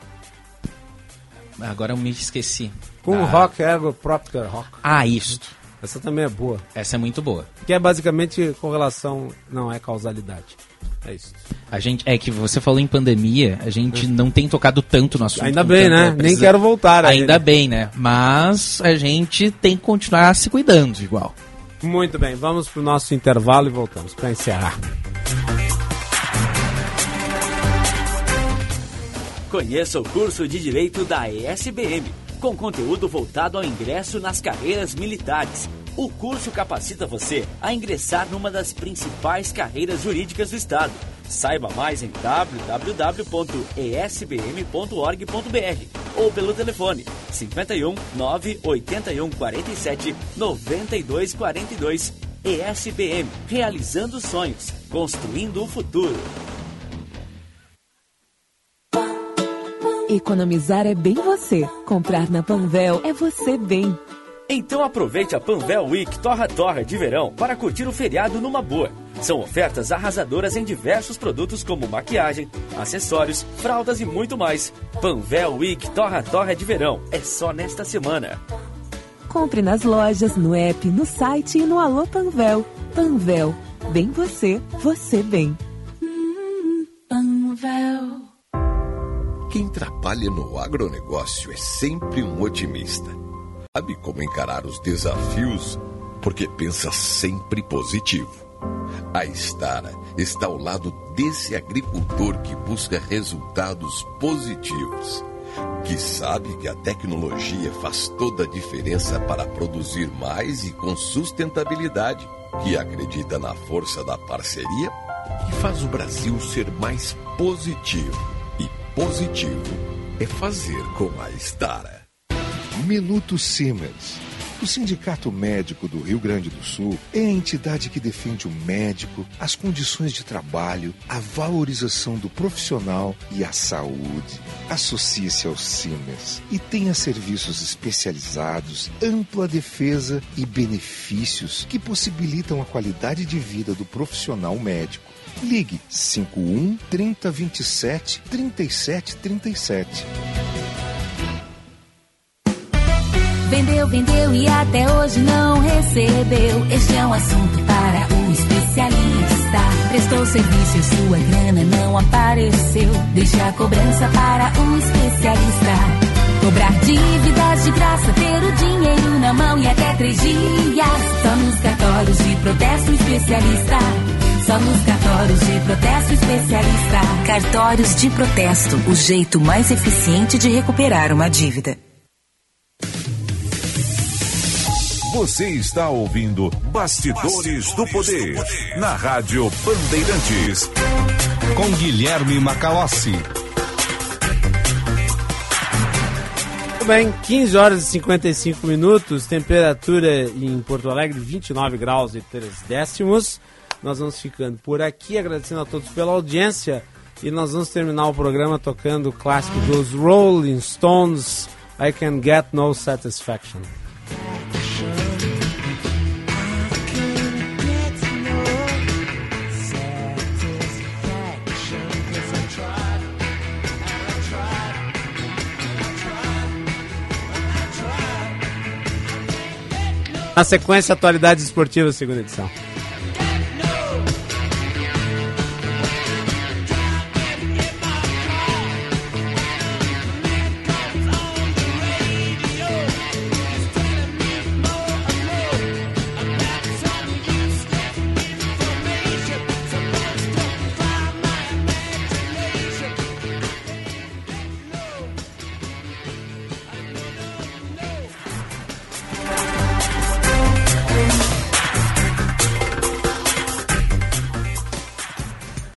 Speaker 5: Agora eu me esqueci.
Speaker 1: Com
Speaker 5: Ah.
Speaker 1: rock, ergo propter rock.
Speaker 5: Ah, isso.
Speaker 1: Essa também é boa.
Speaker 5: Essa é muito boa.
Speaker 1: Que é basicamente correlação, não é causalidade. É isso.
Speaker 5: A gente é que você falou em pandemia, a gente não tem tocado tanto no assunto.
Speaker 1: Ainda
Speaker 5: com
Speaker 1: bem, né? Nem
Speaker 5: precisão.
Speaker 1: quero voltar
Speaker 5: Ainda
Speaker 1: ele.
Speaker 5: bem, né? Mas a gente tem que continuar se cuidando igual.
Speaker 1: Muito bem, vamos pro nosso intervalo e voltamos para encerrar.
Speaker 12: Conheça o curso de Direito da ESBM, com conteúdo voltado ao ingresso nas carreiras militares. O curso capacita você a ingressar numa das principais carreiras jurídicas do Estado. Saiba mais em www.esbm.org.br ou pelo telefone 51 981 47 92 42. ESBM, realizando sonhos, construindo o futuro.
Speaker 44: Economizar é bem você. Comprar na Panvel é você bem.
Speaker 12: Então aproveite a Panvel Week Torra Torra de verão para curtir o feriado numa boa. São ofertas arrasadoras em diversos produtos como maquiagem, acessórios, fraldas e muito mais. Panvel Week Torra Torra de verão é só nesta semana.
Speaker 44: Compre nas lojas, no app, no site e no Alô Panvel. Panvel. Bem você, você bem.
Speaker 45: Panvel.
Speaker 39: Quem trabalha no agronegócio é sempre um otimista. Sabe como encarar os desafios porque pensa sempre positivo. A Estara está ao lado desse agricultor que busca resultados positivos, que sabe que a tecnologia faz toda a diferença para produzir mais e com sustentabilidade, que acredita na força da parceria e faz o Brasil ser mais positivo. Positivo é fazer com a Estara.
Speaker 46: Minuto Siemens. O Sindicato Médico do Rio Grande do Sul é a entidade que defende o médico, as condições de trabalho, a valorização do profissional e a saúde. Associe-se ao Siemens e tenha serviços especializados, ampla defesa e benefícios que possibilitam a qualidade de vida do profissional médico. Ligue 51 3027 3737.
Speaker 42: Vendeu, vendeu e até hoje não recebeu. Este é um assunto para o especialista. Prestou serviço e sua grana não apareceu. Deixe a cobrança para o especialista. Cobrar dívidas de graça, ter o dinheiro na mão e até três dias. Só nos cartórios de protesto especialista. Só nos cartórios de protesto especialista.
Speaker 47: Cartórios de protesto, o jeito mais eficiente de recuperar uma dívida.
Speaker 10: Você está ouvindo Bastidores do Poder na Rádio Bandeirantes com Guilherme Macalossi.
Speaker 1: Muito bem, 15 horas e 55 minutos, temperatura em Porto Alegre 29 graus e 3 décimos. Nós vamos ficando por aqui, agradecendo a todos pela audiência e nós vamos terminar o programa tocando o clássico dos Rolling Stones, I Can Get No Satisfaction. Na sequência, atualidades esportivas, segunda edição.